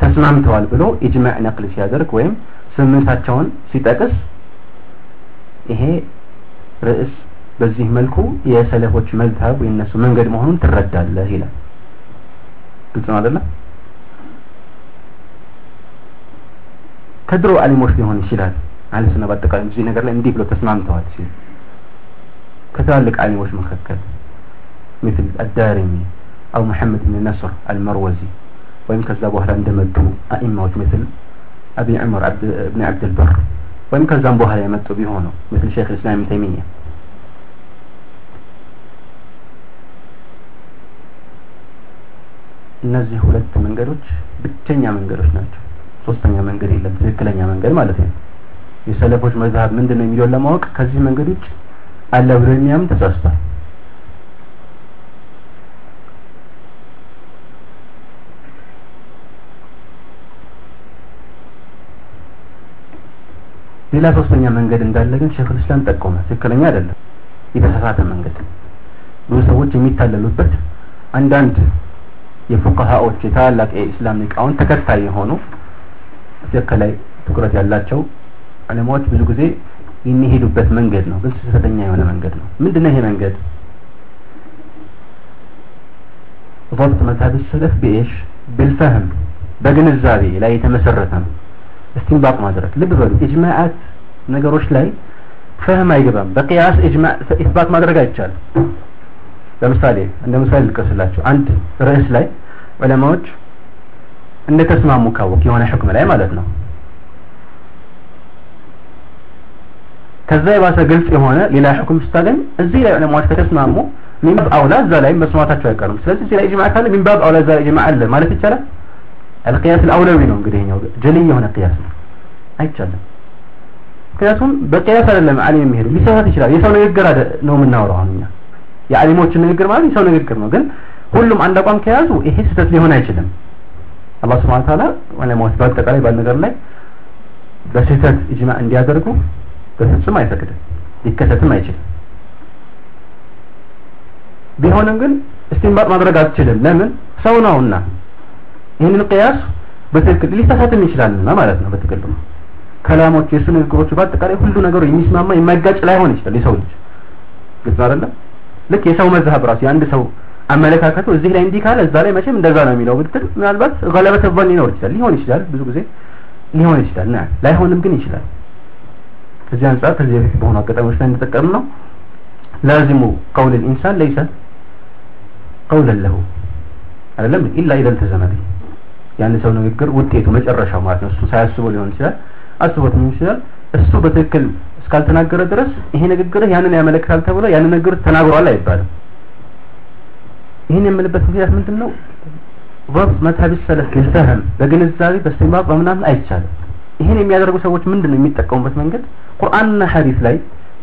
ተስማምተዋል ብሎ ኢጅማዕ ነቅል ሲያደርግ ወይም ስምምነታቸውን ሲጠቅስ ይሄ ርዕስ በዚህ መልኩ የሰለፎች መዝሀብ የነሱ መንገድ መሆኑን ትረዳለህ ይላል ግልጽ ነው አይደለም ከድሮ አሊሞች ሊሆን ይችላል አህል ሱና በአጠቃላይ እዚህ ነገር ላይ እንዲህ ብሎ ተስማምተዋል ሲል ከትላልቅ አሊሞች መካከል مثل الدارمي أو محمد بن نصر المروزي ወይም ከዛ በኋላ እንደመጡ አኢማዎች مثل أبي عمر عبد ابن عبد البر ወይም ከዛም በኋላ የመጡ ቢሆኑ مثل شيخ الإسلام ابن تيمية እነዚህ ሁለት መንገዶች ብቸኛ መንገዶች ናቸው። ሶስተኛ መንገድ የለም ትክክለኛ መንገድ ማለት ነው። የሰለፎች መዝሀብ ምንድን ነው የሚለውን ለማወቅ ከዚህ መንገድ ውጭ አለ ብሎ የሚያምን ተሳስቷል። ሌላ ሶስተኛ መንገድ እንዳለ ግን ሼኹል እስላም ጠቆመ። ትክክለኛ አይደለም የተሳሳተ መንገድ ብዙ ሰዎች የሚታለሉበት አንዳንድ የፉቃሃዎች የታላላቅ የኢስላም ሊቃውንት ተከታይ የሆኑ ትክክል ላይ ትኩረት ያላቸው ዑለማዎች ብዙ ጊዜ የሚሄዱበት መንገድ ነው ግን ስህተተኛ የሆነ መንገድ ነው ምንድነው ይሄ መንገድ ضبط مذهب السلف بإيش بالفهم በግንዛቤ ላይ የተመሰረተ ነው እስቲንባጥ ማድረግ ልብ በሉ ኢጅማዓት ነገሮች ላይ ፈህም አይገባም በቅያስ ኢጅማዕ ኢስባት ማድረግ አይቻልም ለምሳሌ እንደ ምሳሌ ልጥቀስላችሁ። አንድ ርዕስ ላይ ዑለማዎች እንደተስማሙ ካወቅ የሆነ حكم ላይ ማለት ነው። ከዛ የባሰ ግልጽ የሆነ ሌላ حكم ስታገኝ እዚህ ላይ ዑለማዎች ከተስማሙ من باب أولى እዛ ላይ መስማማታቸው አይቀርም። ስለዚህ እዚህ ላይ إجماع ካለ من باب أولى እዛ ላይ إجماع አለ ማለት ይቻላል። አልቅያስ አልአውላዊ ነው እንግዲህ ኛው ጀልይ የሆነ ቅያስ ነው፣ አይቻልም። ምክንያቱም በቅያስ አይደለም ዓሊም የሚሄዱ ሊሰራት ይችላል። የሰው ንግግር ነው የምናወራው አሁን የአሊሞችን ንግግር ማለት የሰው ንግግር ነው። ግን ሁሉም አንድ አቋም ከያዙ ይሄ ስህተት ሊሆን አይችልም። አላህ ስብሐ ወተዓላ ዑለማዎች በአጠቃላይ ባል ነገር ላይ በስህተት ኢጅማዕ እንዲያደርጉ በፍጹም አይፈቅድም ሊከሰትም አይችልም። ቢሆንም ግን እስቲንባጥ ማድረግ አትችልም። ለምን? ሰው ነውና። ይህንን ቅያስ በትክክል ሊሳሳትም ይችላልና ማለት ነው በትክክል ከላሞች የሱ ንግግሮች በአጠቃላይ ሁሉ ነገሩ የሚስማማ የማይጋጭ ላይሆን ይችላል የሰው ልጅ። ግልጽ አይደለም ልክ የሰው መዝሀብ ራሱ የአንድ ሰው አመለካከቱ እዚህ ላይ እንዲህ ካለ እዛ ላይ መቼም እንደዛ ነው የሚለው ብትል ምናልባት ገለበት ባን ሊኖር ይችላል። ሊሆን ይችላል ብዙ ጊዜ ሊሆን ይችላል ና ላይሆንም ግን ይችላል። ከዚህ አንጻር ከዚህ በፊት በሆኑ አጋጣሚዎች ላይ እንደጠቀም ነው ላዚሙ ቀውል ልኢንሳን ለይሰ ቀውለን ለሁ አይደለም? ኢላ ኢለልተዘመ ቢ የአንድ ሰው ንግግር ውጤቱ መጨረሻው ማለት ነው። እሱ ሳያስበው ሊሆን ይችላል። አስቦት ይችላል? እሱ በትክክል እስካልተናገረ ድረስ ይሄ ንግግርህ ያንን ያመለክታል ተብሎ ያንን ንግግር ተናግሯል አይባልም ይህን የምልበት ምክንያት ምንድን ነው ضبط مذهب السلف بالفهم በግንዛቤ በስተንባብ በምናምን አይቻልም ይህን የሚያደርጉ ሰዎች ምንድን ነው የሚጠቀሙበት መንገድ ቁርአንና ሐዲስ ላይ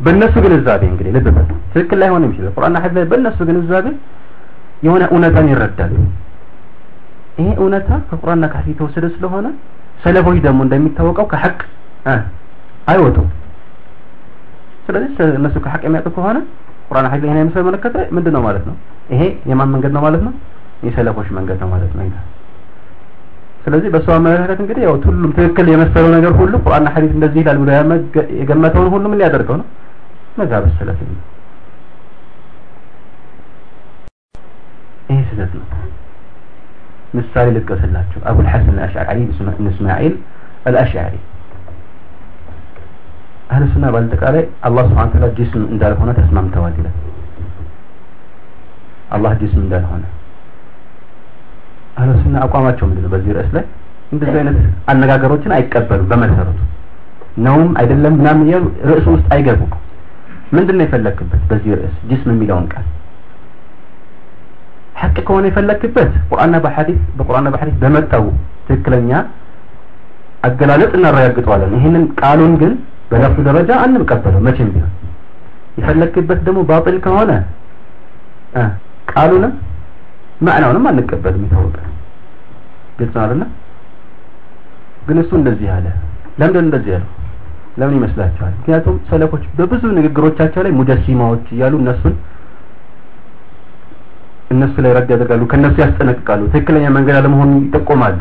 በእነሱ ግንዛቤ እንግዲህ ልብ በሉ ትክክል ላይሆን ይችላል ቁርአንና ሐዲስ ላይ በእነሱ ግንዛቤ የሆነ እውነታን ይረዳሉ ይሄ እውነታ ከቁርአንና ከሐዲስ የተወሰደ ስለሆነ ሰለፎች ደግሞ እንደሚታወቀው ከሐቅ አይወጡም ስለዚህ እነሱ ከሐቅ የሚያውቁ ከሆነ ቁርአን ሐዲስ ይሄን አይመስል መለከተ ምንድነው ማለት ነው? ይሄ የማን መንገድ ነው ማለት ነው? የሰለፎች መንገድ ነው ማለት ነው። ስለዚህ በሱ አመለካከት እንግዲህ ያው ሁሉም ትክክል የመሰለው ነገር ሁሉ ቁርአንና ሐዲስ እንደዚህ ይላል ብሎ የገመተውን ሁሉ ምን ሊያደርገው ነው? መዛብ ሰለፍ ነው። ይሄ ስህተት ነው። ምሳሌ ልጥቀስላችሁ። አቡል ሐሰን አልአሽዓሪ እስማኤል አልአሽዓሪ አህለ ሱና በአጠቃላይ አላህ ስብሐ ወተዓላ ጅስም እንዳልሆነ ተስማምተዋል ይላል። አላህ ጅስም እንዳልሆነ። አህለ ሱና አቋማቸው ምንድን ነው በዚህ ርዕስ ላይ እንደዚህ አይነት አነጋገሮችን አይቀበሉም በመሰረቱ። ነውም አይደለም ምናምን እያሉ ርዕሱ ውስጥ አይገቡም። ምንድን ነው የፈለክበት በዚህ ርዕስ? ጅስም የሚለውን ቃል ሐቅ ከሆነ የፈለክበት ቁርአንና በሐዲስ በቁርአንና በሐዲስ በመጣው ትክክለኛ አገላለጽ እናረጋግጠዋለን። ይህንን ቃሉን ግን በለፍዙ ደረጃ አንቀበለው መቼም ቢሆን የፈለክበት ደግሞ ባጥል ከሆነ ቃሉንም ማዕናውንም አንቀበልም ይታወቃል። ግልጽ ነው አይደለ? ግን እሱ እንደዚህ አለ። ለምንድን እንደዚህ ያለው? ለምን ይመስላችኋል? ምክንያቱም ሰለፎች በብዙ ንግግሮቻቸው ላይ ሙጀሲማዎች እያሉ እነሱን እነሱ ላይ ረድ ያደርጋሉ ከነሱ ያስጠነቅቃሉ ትክክለኛ መንገድ አለመሆኑን ይጠቆማሉ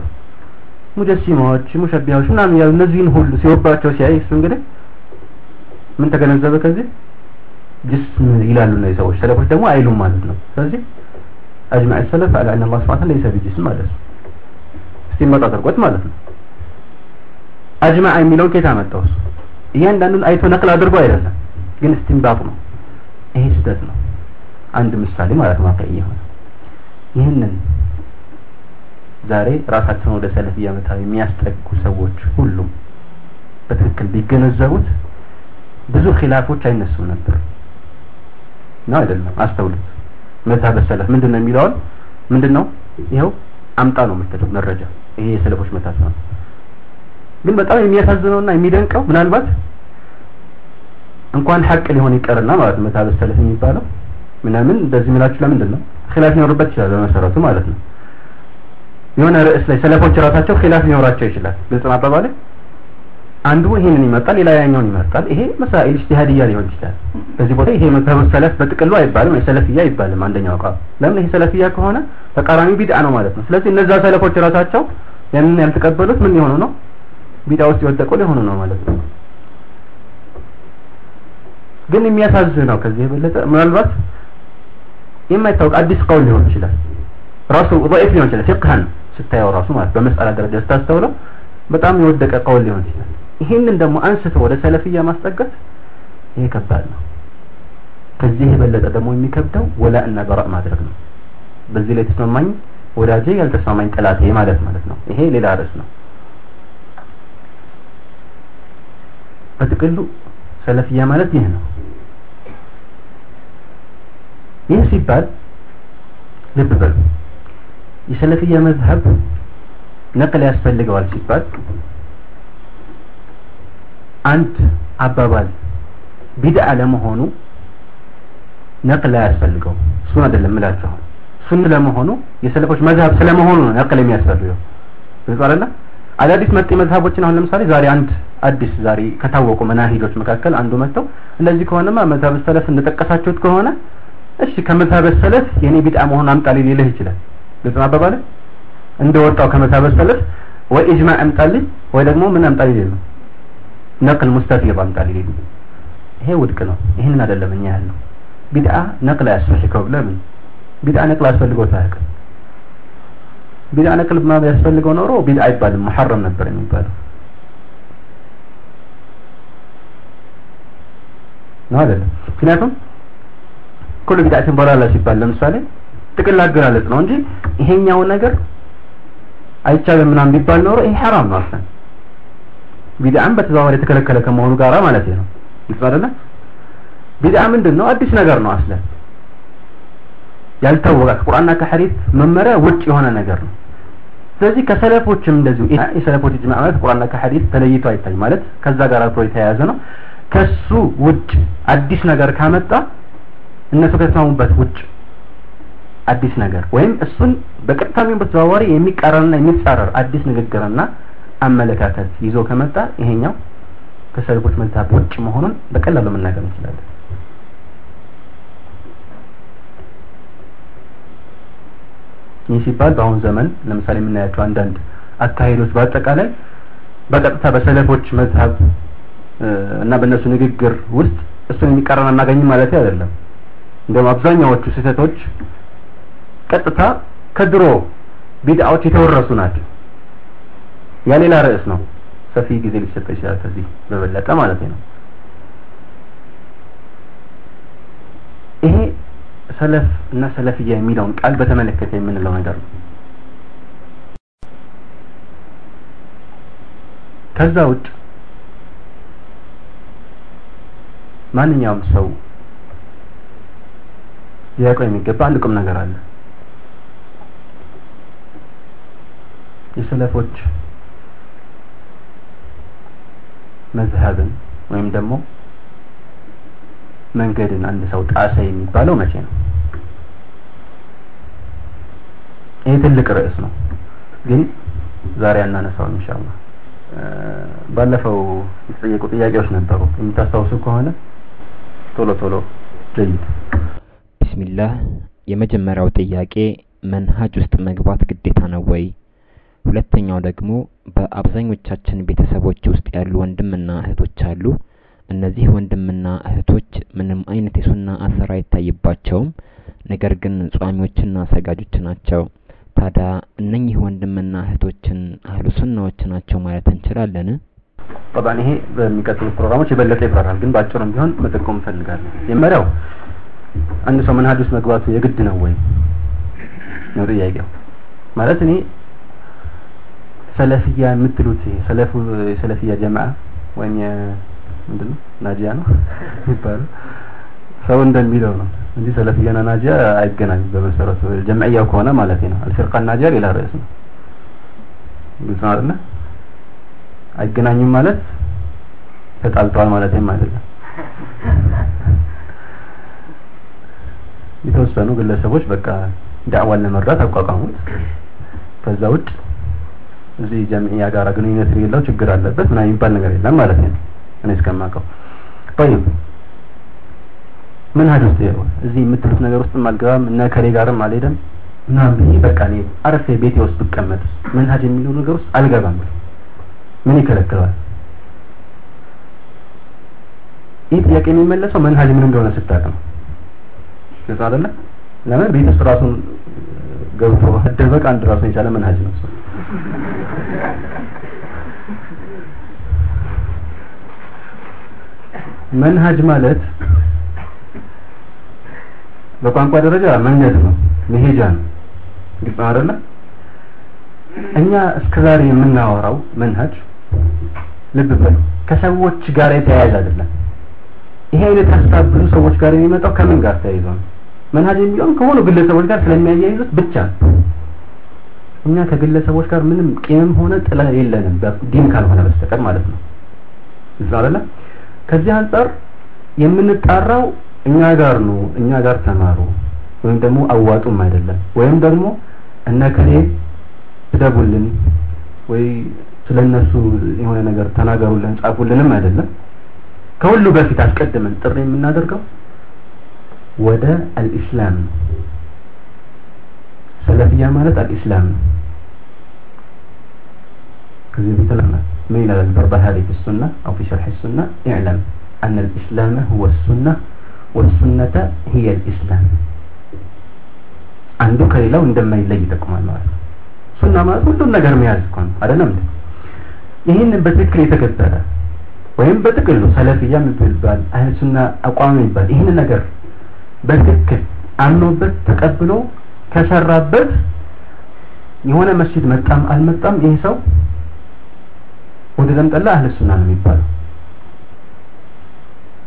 ሙጀሲማዎች ሙሸቢያዎች ምናምን እያሉ እነዚህን ሁሉ ሲወባቸው ሲያይ እሱ እንግዲህ ምን ተገነዘበ ከዚህ? ጅስም ይላሉ እነዚህ ሰዎች። ሰለፎች ደግሞ አይሉም ማለት ነው። ስለዚህ አጅማዕ ሰለፍ አላ አን አላህ ስብሐ ለይሰ ቢጅስም ማለት ነው። እስቲመጣ አድርጎት ማለት ነው። አጅማዕ የሚለውን አመጣው? እሱ እያንዳንዱን አይቶ ነቅል አድርጎ አይደለም ግን እስቲንባጥ ነው። ይሄ ስህተት ነው። አንድ ምሳሌ ማለት ነው ዋቅዕ የሆነ። ይህንን ዛሬ ራሳቸውን ወደ ሰለፍያ መታው የሚያስጠጉ ሰዎች ሁሉም በትክክል ቢገነዘቡት ብዙ ኺላፎች አይነሱም ነበር። ነው አይደለም? አስተውሉት። መዝሀብ ሰለፍ ምንድን ነው የሚለውን ምንድን ነው ይኸው አምጣ ነው የምትለው መረጃ። ይሄ የሰለፎች መታት ነው ግን በጣም የሚያሳዝነውና የሚደንቀው ምናልባት እንኳን ሐቅ ሊሆን ይቀርና ማለት ነው መዝሀብ ሰለፍ የሚባለው ምናምን እንደዚህ ምላችሁ ለምንድን ነው ኺላፍ ሊኖርበት ይችላል በመሰረቱ ማለት ነው። የሆነ ርዕስ ላይ ሰለፎች ራሳቸው ኺላፍ ሊኖራቸው ይችላል። ግልጽ ነው አባባሌ አንዱ ይሄንን ይመርጣል ሌላ ያኛውን ይመርጣል ይሄ መሳኢል ኢጅቲሃድያ ሊሆን ይችላል በዚህ ቦታ ይሄ መዝሀብ ሰለፍ በጥቅሉ አይባልም የሰለፍያ አይባልም አንደኛው ቃል ለምን ይሄ ሰለፍያ ከሆነ ተቃራኒ ቢድዓ ነው ማለት ነው ስለዚህ እነዛ ሰለፎች ራሳቸው ያንን ያልተቀበሉት ምን ሊሆኑ ነው ቢድዓ ውስጥ የወደቁ ሊሆኑ ነው ማለት ነው ግን የሚያሳዝነው ከዚህ የበለጠ ምናልባት የማይታወቅ አዲስ ቀውል ሊሆን ይችላል ራሱ ضعيف ሊሆን ይችላል ፍቅሃን ስታየው ራሱ ማለት በመስአላ ደረጃ ስታስተውለው በጣም የወደቀ ቀውል ሊሆን ይችላል ይሄንን ደግሞ አንስቶ ወደ ሰለፍያ ማስጠጋት ይሄ ከባድ ነው። ከዚህ የበለጠ ደግሞ የሚከብደው ወላ እና በራእ ማድረግ ነው። በዚህ ላይ ተስማማኝ ወዳጄ ያልተስማማኝ ጠላቴ ማለት ማለት ነው። ይሄ ሌላ ርዕስ ነው። በጥቅሉ ሰለፍያ ማለት ይህ ነው። ይህ ሲባል ልብ በሉ። የሰለፍያ መዝሀብ ነቅል ያስፈልገዋል ሲባል አንድ አባባል ቢድዓ ለመሆኑ ነቅል አያስፈልገው እሱን አይደለም እላችኋል ሱን ለመሆኑ የሰለፎች መዝሀብ ስለመሆኑ ነው ነቅል የሚያስፈልገው። ግልጽ አዳዲስ መጤ መዝሀቦችን አሁን ለምሳሌ ዛሬ አንድ አዲስ ዛሬ ከታወቁ መናሂዶች መካከል አንዱ መጥተው እንደዚህ ከሆነማ መዝሀብ ሰለፍ እንደጠቀሳችሁት ከሆነ እሺ ከመዝሀብ ሰለፍ የኔ ቢድዓ መሆኑን አምጣልኝ ሊልህ ይችላል። ግልጽ ነው እንደወጣው ከመዝሀብ ሰለፍ ወይ ኢጅማዕ አምጣልኝ ወይ ደግሞ ምን አምጣልኝ ሊል ነው ነቅል ሙስተፊድ አምጣልኝ ሊል ይሄ ውድቅ ነው። ይህንን አይደለም እኛ ያልነው። ቢድዓ ነቅል አያስፈልገው ለምን? ቢድዓ ነቅል አያስፈልገው አያውቅም። ቢድዓ ነቅል ያስፈልገው ኖሮ ቢድዓ አይባልም። ሙሐረም ነበር የሚባለው። ነው አይደለም? ምክንያቱም ኩሉ ቢድዓትን በላላ ሲባል ለምሳሌ ጥቅል አገላለጽ ነው እንጂ ይሄኛው ነገር አይቻልም ምናምን ቢባል ኖሮ ይሄ ሐራም ነው አስለን ቢድዓም በተዘዋዋሪ የተከለከለ ከመሆኑ ጋራ ማለት ነው። ግልጽ አይደለ? ቢድዓ ምንድን አዲስ ነገር ነው አስለን ያልታወቀ ከቁርአንና ከሐዲስ መመሪያ ውጭ የሆነ ነገር ነው። ስለዚህ ከሰለፎችም እንደዚሁ የሰለፎች ኢጅማዕ ማለት ቁርአንና ከሐዲስ ተለይቶ አይታይ ማለት ከዛ ጋር አብሮ የተያያዘ ነው። ከሱ ውጭ አዲስ ነገር ካመጣ እነሱ ከተስማሙበት ውጭ አዲስ ነገር ወይም እሱን በቀጥታ የሚሆን በተዘዋዋሪ የሚቃረንና የሚጻረር አዲስ ንግግርና አመለካከት ይዞ ከመጣ ይሄኛው ከሰለፎች መዝሀብ ውጭ መሆኑን በቀላሉ መናገር እንችላለን። ይህ ሲባል በአሁን ዘመን ለምሳሌ የምናያቸው አንዳንድ አካሄዶች በአጠቃላይ በቀጥታ በሰለፎች መዝሀብ እና በእነሱ ንግግር ውስጥ እሱን የሚቃረን አናገኝም ማለት አይደለም። እንደውም አብዛኛዎቹ ስህተቶች ቀጥታ ከድሮ ቢድዓዎች የተወረሱ ናቸው ያ ሌላ ርዕስ ነው። ሰፊ ጊዜ ሊሰጠ ይችላል ከዚህ በበለጠ ማለት ነው። ይሄ ሰለፍ እና ሰለፍያ የሚለውን ቃል በተመለከተ የምንለው ነገር ነው። ከዛ ውጭ ማንኛውም ሰው ሊያውቀው የሚገባ አንድ ቁም ነገር አለ። የሰለፎች መዝሀብን ወይም ደግሞ መንገድን አንድ ሰው ጣሰ የሚባለው መቼ ነው? ይህ ትልቅ ርዕስ ነው። ግን ዛሬ አናነሳውም ኢንሻአላህ። ባለፈው የተጠየቁ ጥያቄዎች ነበሩ። የምታስታውሱ ከሆነ ቶሎ ቶሎ ጀይድ ቢስሚላህ የመጀመሪያው ጥያቄ መንሀጅ ውስጥ መግባት ግዴታ ነው ወይ ሁለተኛው ደግሞ በአብዛኞቻችን ቤተሰቦች ውስጥ ያሉ ወንድምና እህቶች አሉ። እነዚህ ወንድምና እህቶች ምንም አይነት የሱና አሰር አይታይባቸውም ነገር ግን ጿሚዎችና ሰጋጆች ናቸው። ታዲያ እነኚህ ወንድምና እህቶችን አህሉ ሱናዎች ናቸው ማለት እንችላለን? ጠባን ይሄ በሚቀጥሉት ፕሮግራሞች የበለጠ ይብራራል ግን በአጭሩም ቢሆን መጠቆም እፈልጋለሁ። የመሪያው አንድ ሰው መንሀጅ ውስጥ መግባቱ የግድ ነው ወይ? ነው ጥያቄው። ማለት እኔ ሰለፍያ የምትሉት ሰለፉ የሰለፍያ ጀማዓ ወይም ምንድነው? ናጂያ ነው የሚባለው። ሰው እንደሚለው ነው እንጂ ሰለፍያና ናጂያ አይገናኙም በመሰረቱ። ጀምዕያው ከሆነ ማለት ነው። አልፊርቃ ናጂያ ሌላ ርዕስ ነው። ግልጽ ነው አይደለ? አይገናኙም ማለት ተጣልተዋል ማለትም አይደለም የተወሰኑ ግለሰቦች በቃ ዳዕዋን ለመርዳት አቋቋሙት። ከዛ ውጭ እዚህ ጀምዕያ ጋር ግንኙነት የሌለው ችግር አለበት ምናምን የሚባል ነገር የለም ማለት ነው እኔ እስከማውቀው طيب መንሀጅ ውስጥ ይኸው እዚህ የምትሉት ነገር ውስጥም አልገባም እነ ከሌ ጋርም አልሄደም ምናምን ብዬ በቃ እኔ አረፌ ቤቴ ውስጥ ብቀመጥ መንሀጅ የሚለው ነገር ውስጥ አልገባም ምን ይከለክለዋል ይህ ጥያቄ የሚመለሰው መንሀጅ ምን እንደሆነ ስታቅ ነው ግልጽ አይደለ ለምን ቤት ውስጥ ራሱን ገብቶ መደበቅ አንድ ራሱን የቻለ መንሀጅ ነው መንሀጅ ማለት በቋንቋ ደረጃ መንገድ ነው መሄጃ ነው። ግልጽ አይደለ? እኛ እስከዛሬ የምናወራው መንሀጅ ልብ በሉ ከሰዎች ጋር የተያያዘ አይደለም። ይሄ አይነት ሀሳብ ብዙ ሰዎች ጋር የሚመጣው ከምን ጋር ተያይዞ ነው? መንሀጅ የሚለውን ከሆኑ ግለሰቦች ጋር ስለሚያያይዙት ብቻ እኛ ከግለሰቦች ጋር ምንም ቂምም ሆነ ጥላ የለንም ዲን ካልሆነ በስተቀር ማለት ነው። ግልጽ አይደለ? ከዚህ አንጻር የምንጣራው እኛ ጋር ነው እኛ ጋር ተማሩ ወይም ደግሞ አዋጡም አይደለም። ወይም ደግሞ እነከሌ ስደቡልን ወይ ስለነሱ የሆነ ነገር ተናገሩልን ጻፉልንም አይደለም። ከሁሉ በፊት አስቀድመን ጥሪ የምናደርገው ወደ አልኢስላም ነው ሰለፊያ ማለት አልኢስላም ነው ከዚህ በፊት ለማ ምን ይላል البربهاري في السنة أو في شرح السنة اعلم أن الإسلام هو السنة والسنة هي الإسلام አንዱ ከሌላው እንደማይለይ ይጠቁማል ማለት ነው ሱና ማለት ሁሉም ነገር መያዝ እኮ ነው አይደለም እንዴ ይህንን በትክክል የተገበረ ወይም በጥቅሉ ሰለፊያ የሚባል አህል ሱና አቋም የሚባል ይህንን ነገር በትክክል አምኖበት ተቀብሎ ከሰራበት የሆነ መስጂድ መጣም አልመጣም ይህ ሰው ወደ ዘንጠላ አህል ሱና ነው የሚባለው።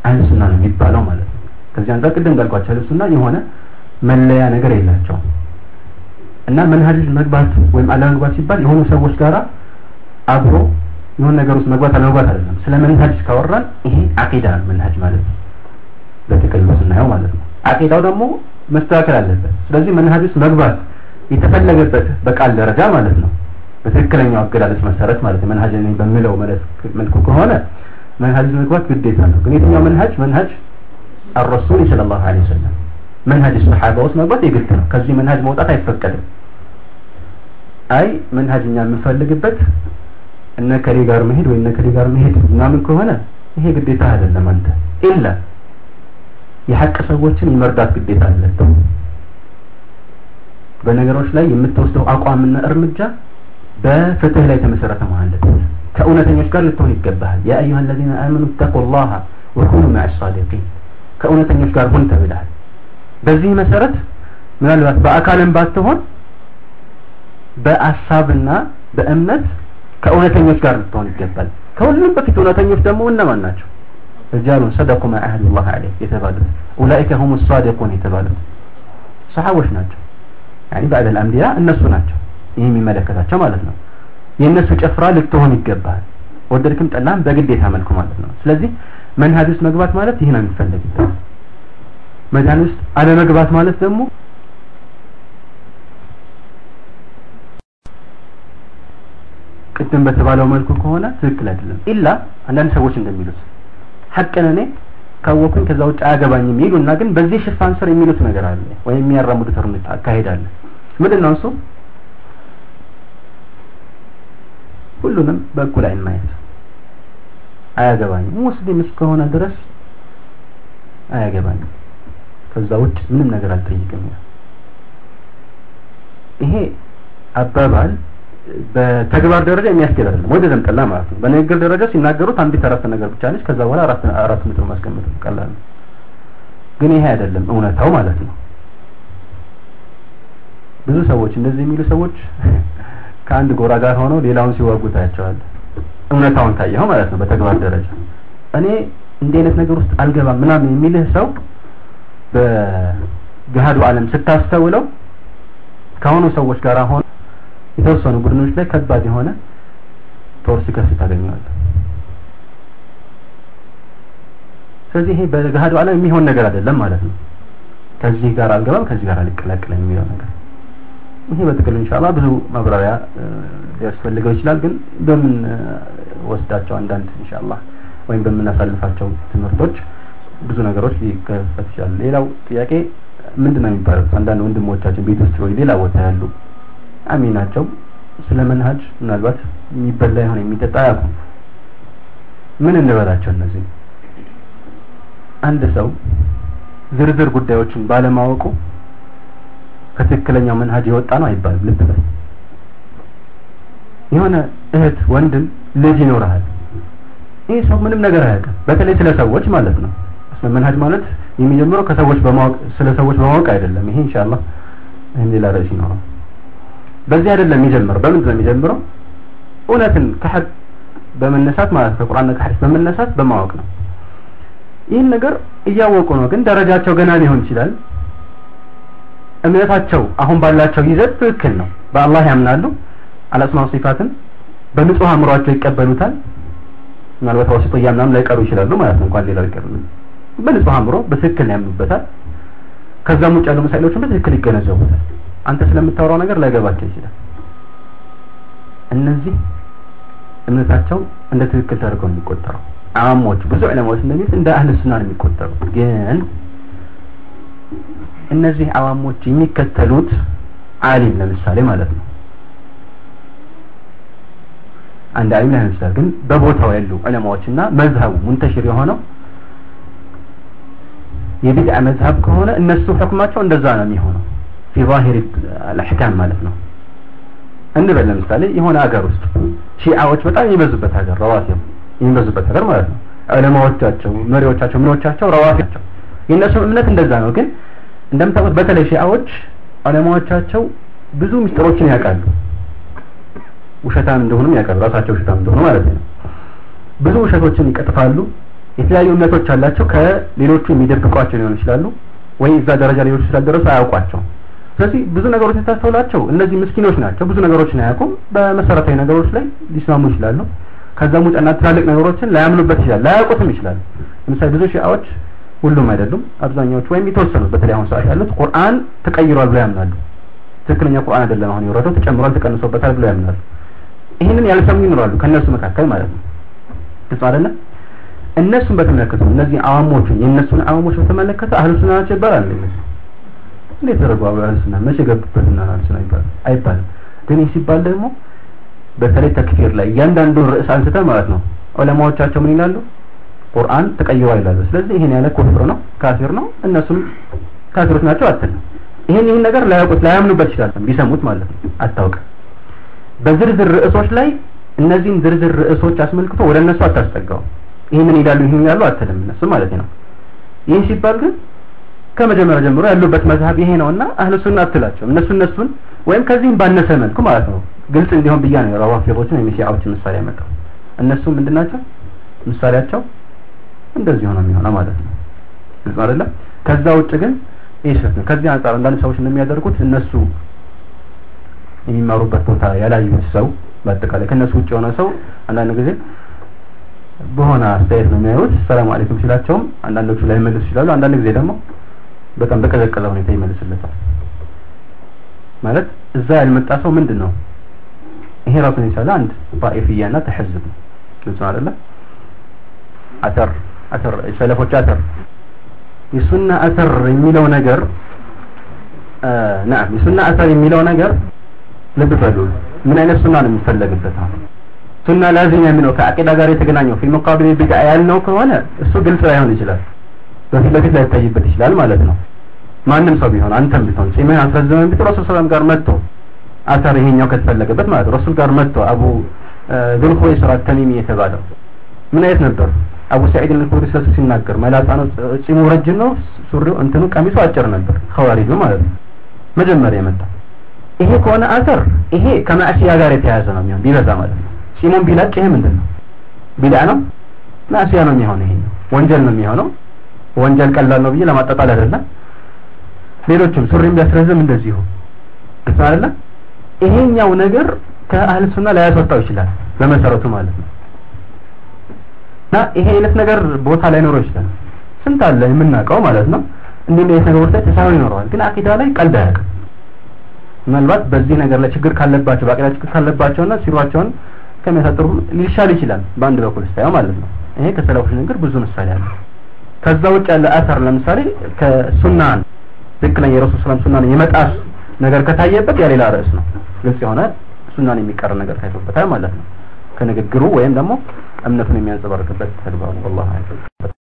አህል ሱና ነው የሚባለው ማለት ነው። ከዚህ አንጻር ቅድም እንዳልኳቸው አህል ሱና የሆነ መለያ ነገር የላቸውም። እና መንሀጅ መግባት ወይም አለመግባት ሲባል የሆኑ ሰዎች ጋራ አብሮ የሆነ ነገር ውስጥ መግባት አለመግባት አይደለም። ስለ መንሀጅ ካወራን ይሄ አቂዳ መንሀጅ ማለት ነው። በጥቅሉ ስናየው ማለት ነው። አቂዳው ደግሞ መስተካከል አለበት። ስለዚህ መናሀዲስ መግባት የተፈለገበት በቃል ደረጃ ማለት ነው በትክክለኛው አገላለጽ መሰረት ማለት ነው መንሀጅ በሚለው መልኩ ከሆነ መንሀጅ መግባት ግዴታ ነው። ግን የትኛው መንሀጅ መንሀጅ አልረሱል ሰለላሁ ዐለይሂ ወሰለም መንሀጅ ሰሓባ ውስጥ መግባት የግድ ነው። ከዚህ መንሀጅ መውጣት አይፈቀድም። አይ መንሀጅ እኛ የምንፈልግበት እነ ከሌ ጋር መሄድ ወይ እነ ከሌ ጋር መሄድ ምናምን ከሆነ ይሄ ግዴታ አይደለም አንተ ኢላ የሀቅ ሰዎችን መርዳት ግዴታ አለብን። በነገሮች ላይ የምትወስደው አቋምና እርምጃ በፍትህ ላይ ተመሰረተ ማለት ከእውነተኞች ጋር ልትሆን ይገባል። ያ አዩሃ አለዚነ አመኑ ተቁላሃ ወኩኑ ማዕ ሳዲቂን ከእውነተኞች ጋር ሁን ተብልሃል። በዚህ መሰረት ምናልባት በአካልም ባትሆን በአሳብና በእምነት ከእውነተኞች ጋር ልትሆን ይገባል። ከሁሉም በፊት እውነተኞች ደግሞ እነማን ናቸው? ርጃሉን ሰደቁ ማ አህዱላህ አለይህ የተባሉት ኡላኢከ ሁሙ ሳዲቁን የተባሉት ሰሓቦች ናቸው ያኒ ባዕደል አንቢያ እነሱ ናቸው ይህ የሚመለከታቸው ማለት ነው. የእነሱ ጨፍራ ልትሆን ይገባል። ወደድክም ጠላም በግዴታ መልኩ ማለት ነው። ስለዚህ መንሃጅ ውስጥ መግባት ማለት ይህ ነው የሚፈለግበት መዳን ውስጥ አለመግባት ማለት ደግሞ ቅድም በተባለው መልኩ ከሆነ ትክክል አይደለም። ኢላ አንዳንድ ሰዎች እንደሚሉት ሐቅን እኔ ካወኩኝ ከዛ ውጭ አያገባኝም ይሉና ግን በዚህ ሽፋን ስር የሚሉት ነገር አለ ወይም የሚያራምዱት እርምጃ አካሄድ ምንድን ነው እሱ? ሁሉንም በእኩል አይን ማየት አያገባኝም። ሙስሊም እስከሆነ ድረስ አያገባኝም። ከዛ ውጭ ምንም ነገር አልጠይቅም ይሄ አባባል በተግባር ደረጃ የሚያስኬድ አይደለም። ወደ ዘምጠላ ማለት ነው። በንግግር ደረጃ ሲናገሩት አንዲት አረፍተ ነገር ብቻ ነች። ከዛ በኋላ አራት አራት ምድር ማስቀመጥ ቀላል ነው። ግን ይሄ አይደለም እውነታው ማለት ነው። ብዙ ሰዎች እንደዚህ የሚሉ ሰዎች ከአንድ ጎራ ጋር ሆነው ሌላውን ሲዋጉ ታያቸዋል። እውነታውን ታየው ማለት ነው በተግባር ደረጃ። እኔ እንዲህ አይነት ነገር ውስጥ አልገባም ምናምን የሚልህ ሰው በገሃዱ ዓለም ስታስተውለው ከሆኑ ሰዎች ጋር ሆነ የተወሰኑ ቡድኖች ላይ ከባድ የሆነ ጦር ሲከፍት ታገኘዋለህ። ስለዚህ ይሄ በገሃዱ ዓለም የሚሆን ነገር አይደለም ማለት ነው። ከዚህ ጋር አልገባም ከዚህ ጋር አልቀላቅልም የሚለው ነገር። ይሄ በጥቅል ኢንሻአላህ ብዙ ማብራሪያ ሊያስፈልገው ይችላል ግን በምን ወስዳቸው አንዳንድ ኢንሻአላህ ወይም በምናሳልፋቸው ትምህርቶች ብዙ ነገሮች ሊከፈት ይችላል። ሌላው ጥያቄ ምንድነው የሚባለው? አንዳንድ ወንድሞቻችን ቤት ውስጥ ወይ ሌላ ቦታ ያሉ አሚናቸው ስለ መንሃጅ ምናልባት የሚበላ ይሆን የሚጠጣ አያውቁም። ምን እንበላቸው እነዚህ? አንድ ሰው ዝርዝር ጉዳዮችን ባለማወቁ ከትክክለኛው መንሃጅ የወጣ ነው አይባልም። ልብ በል። የሆነ እህት ወንድም ልጅ ይኖርሃል። ይህ ሰው ምንም ነገር አያውቅም። በተለይ ስለ ሰዎች ማለት ነው። መንሃጅ ማለት የሚጀምረው ከሰዎች በማወቅ ስለ ሰዎች በማወቅ አይደለም። ይሄ ኢንሻአላህ ይህም ሌላ ርዕስ ይኖረው በዚህ አይደለም የሚጀምረው። በምንድን ነው የሚጀምረው? እውነትን ከሐቅ በመነሳት ማለት ከቁርአንና ከሐዲስ በመነሳት በማወቅ ነው። ይህን ነገር እያወቁ ነው። ግን ደረጃቸው ገና ሊሆን ይችላል። እምነታቸው አሁን ባላቸው ይዘት ትክክል ነው። በአላህ ያምናሉ። አልአስማው ሲፋትን በንጹህ አእምሯቸው ይቀበሉታል። ምናልባት ዋስጦ እያምናም ላይቀሩ ይችላሉ ማለት ነው። እንኳን ሌላው ይቀር በንጹህ አእምሮ በትክክል ያምኑበታል። ከዛም ውጭ ያሉ መሳይሎችን በትክክል ይገነዘቡታል አንተ ስለምታወራው ነገር ላይገባቸው ይችላል። እነዚህ እምነታቸው እንደ ትክክል ተደርገው ነው የሚቆጠረው። አማሞች ብዙ ዑለማዎች እንደሚሉት እንደ አህለ ሱና ነው የሚቆጠሩት። ግን እነዚህ አዋሞች የሚከተሉት አሊም ለምሳሌ ማለት ነው። አንድ አሊም ላይሆን ግን በቦታው ያሉ ዑለማዎችና መዝሀቡ ሙንተሽር የሆነው የቢድዓ መዝሀብ ከሆነ እነሱ ህክማቸው እንደዛ ነው የሚሆነው ፊ ዛሂር አልአሕካም ማለት ነው። እንበል ለምሳሌ የሆነ ሀገር ውስጥ ሺዓዎች በጣም የሚበዙበት ሀገር ረዋፊም የሚበዙበት ሀገር ማለት ነው። ዑለማዎቻቸው መሪዎቻቸው ምኖቻቸው ረዋፊ የእነሱ እምነት እንደዛ ነው። ግን እንደምታውቁት በተለይ ሺዓዎች ዑለማዎቻቸው ብዙ ምስጢሮችን ያውቃሉ። ውሸታም እንደሆኑም ያውቃሉ። ራሳቸው ውሸታም እንደሆኑ ማለት ነው። ብዙ ውሸቶችን ይቀጥፋሉ። የተለያዩ እምነቶች አላቸው። ከሌሎቹ የሚደብቋቸው ሊሆኑ ይችላሉ። ወይ እዛ ደረጃ ሌሎች ስላልደረሱ አያውቋቸው ስለዚህ ብዙ ነገሮች ታስተውላቸው እነዚህ ምስኪኖች ናቸው። ብዙ ነገሮችን አያውቁም። በመሰረታዊ ነገሮች ላይ ሊስማሙ ይችላሉ። ከዛም ውጭ ትላልቅ ነገሮችን ላያምኑበት ይችላል ላያውቁትም ይችላል ለምሳሌ ብዙ ሺዓዎች ሁሉም አይደሉም። አብዛኛዎቹ ወይም የተወሰኑት በተለይ አሁን ሰዓት ያሉት ቁርአን ተቀይሯል ብለው ያምናሉ። ትክክለኛ ቁርአን አይደለም አሁን የወረደው ተጨምሯል ተቀንሶበታል ብለው ያምናሉ። ይህንን ያልሰሙ ይኖራሉ ከእነሱ መካከል ማለት ነው። ግልጽ አይደለ? እነሱን በተመለከቱ እነዚህ አዋሞቹን የእነሱን አዋሞች በተመለከተ አህሉ ሱና ናቸው ይባላል እንዴት ተደረጉ አህሉ ሱና መቼ ገቡበትና አህሉ ሱና ይባላል አይባልም። ግን ሲባል ደግሞ በተለይ ተክፊር ላይ እያንዳንዱን ርዕስ አንስተን ማለት ነው። ዑለማዎቻቸው ምን ይላሉ? ቁርአን ተቀይሯል ይላሉ። ስለዚህ ይሄን ያለ ኩፍር ነው ካፊር ነው። እነሱም ካፊሮች ናቸው አትልም። ይሄን ይህን ነገር ላያውቁት ላያምኑበት ይችላል ቢሰሙት ማለት ነው። አታውቅም። በዝርዝር ርዕሶች ላይ እነዚህን ዝርዝር ርዕሶች አስመልክቶ ወደ እነሱ አታስጠጋው ይህንን ይላሉ? ይህን ይላሉ አትልም እነሱ ማለት ነው። ይህ ሲባል ግን ከመጀመሪያ ጀምሮ ያሉበት መዝሀብ ይሄ ነውና አህለ ሱና አትላቸው እነሱ እነሱን ወይም ከዚህም ባነሰ መልኩ ማለት ነው። ግልጽ እንዲሆን ብያ ነው ራዋፊቦችን ወይም ሺዓዎችን ምሳሌ ያመጣው። እነሱ ምንድናቸው ምሳሌያቸው እንደዚህ ሆነ የሚሆነው ማለት ነው። ግልጽ አይደለም ከዛ ውጭ ግን ይህ ነው። ከዚህ አንጻር አንዳንድ ሰዎች እንደሚያደርጉት እነሱ የሚማሩበት ቦታ ያላዩት ሰው በአጠቃላይ ከእነሱ ውጭ የሆነ ሰው አንዳንድ ጊዜ በሆነ አስተያየት ነው የሚያዩት። ሰላም አለይኩም ሲላቸውም አንዳንዶቹ ላይ መልሱ ይችላሉ። አንዳንድ ጊዜ ደግሞ በጣም በቀዘቀዘ ሁኔታ ይመልስለታል። ማለት እዛ ያልመጣ ሰው ምንድን ነው ይሄ ራሱን የቻለ አንድ ጣኢፍያና ተሐዝብ ግልጽ ነው አይደለ? አተር አተር ሰለፎች አተር። የሱና አተር የሚለው ነገር ናም የሱና አተር የሚለው ነገር ልብ በሉ። ምን አይነት ሱና ነው የሚፈለግበት? ሱና ላዚም የሚለው ከአቂዳ ጋር የተገናኘው ፊ ቢድዓ ያልነው ከሆነ እሱ ግልጽ ላይሆን ይችላል በፊት ለፊት ላይታይበት ይችላል ማለት ነው። ማንም ሰው ቢሆን አንተም ቢሆን ጺምህን አስረዝመን ቢት ረሱል ሰላም ጋር መጥቶ አተር ይሄኛው ከተፈለገበት ማለት ረሱል ጋር መጥቶ አቡ ዙልኹወይስራ ተሚሚ የተባለው ምን አይነት ነበር? አቡ ሰዒድ አልኹድሪ ስለሱ ሲናገር መላጣ ነው ጺሙ ረጅም ነው ሱሪው እንትኑ ቀሚሱ አጭር ነበር ኸዋሪጁ ማለት ነው። መጀመሪያ የመጣ ይሄ ከሆነ አተር ይሄ ከማዕሲያ ጋር የተያያዘ ነው የሚሆን ቢበዛ ማለት ነው። ጺሙን ቢላጭ ይሄ ምንድን ነው ቢድዓ ነው ማዕሲያ ነው የሚሆነው ይሄ ወንጀል ነው የሚሆነው ወንጀል ቀላል ነው ብዬ ለማጣጣል አይደለም ሌሎችም ሱሪም ቢያስረዝም እንደዚሁ። ግልጽ አይደለም ይሄኛው ነገር ከአህል ሱና ላያስወጣው ይችላል በመሰረቱ ማለት ነው። እና ይሄ አይነት ነገር ቦታ ላይ ኖሮ ይችላል። ስንት አለ የምናውቀው ማለት ነው። እንዲህ አይነት ነገሮች ላይ ተሳቢ ይኖረዋል። ግን አቂዳ ላይ ቀልድ አያውቅም። ምናልባት በዚህ ነገር ላይ ችግር ካለባቸው በአቂዳ ችግር ካለባቸውና ሲሯቸውን ከሚያሳጥሩ ሊሻል ይችላል በአንድ በኩል ስታየው ማለት ነው። ይሄ ከሰለፎች ነገር ብዙ ምሳሌ አለ ከዛ ውጭ ያለ አተር ለምሳሌ ከሱናን ትክክለኛ የረሱል ሰላም ሱናን የመጣስ ነገር ከታየበት ያ ሌላ ርዕስ ነው ግልጽ የሆነ ሱናን የሚቀር ነገር ታይቶበታል ማለት ነው ከንግግሩ ወይም ደግሞ እምነቱን የሚያንጸባርቅበት ተግባሩ والله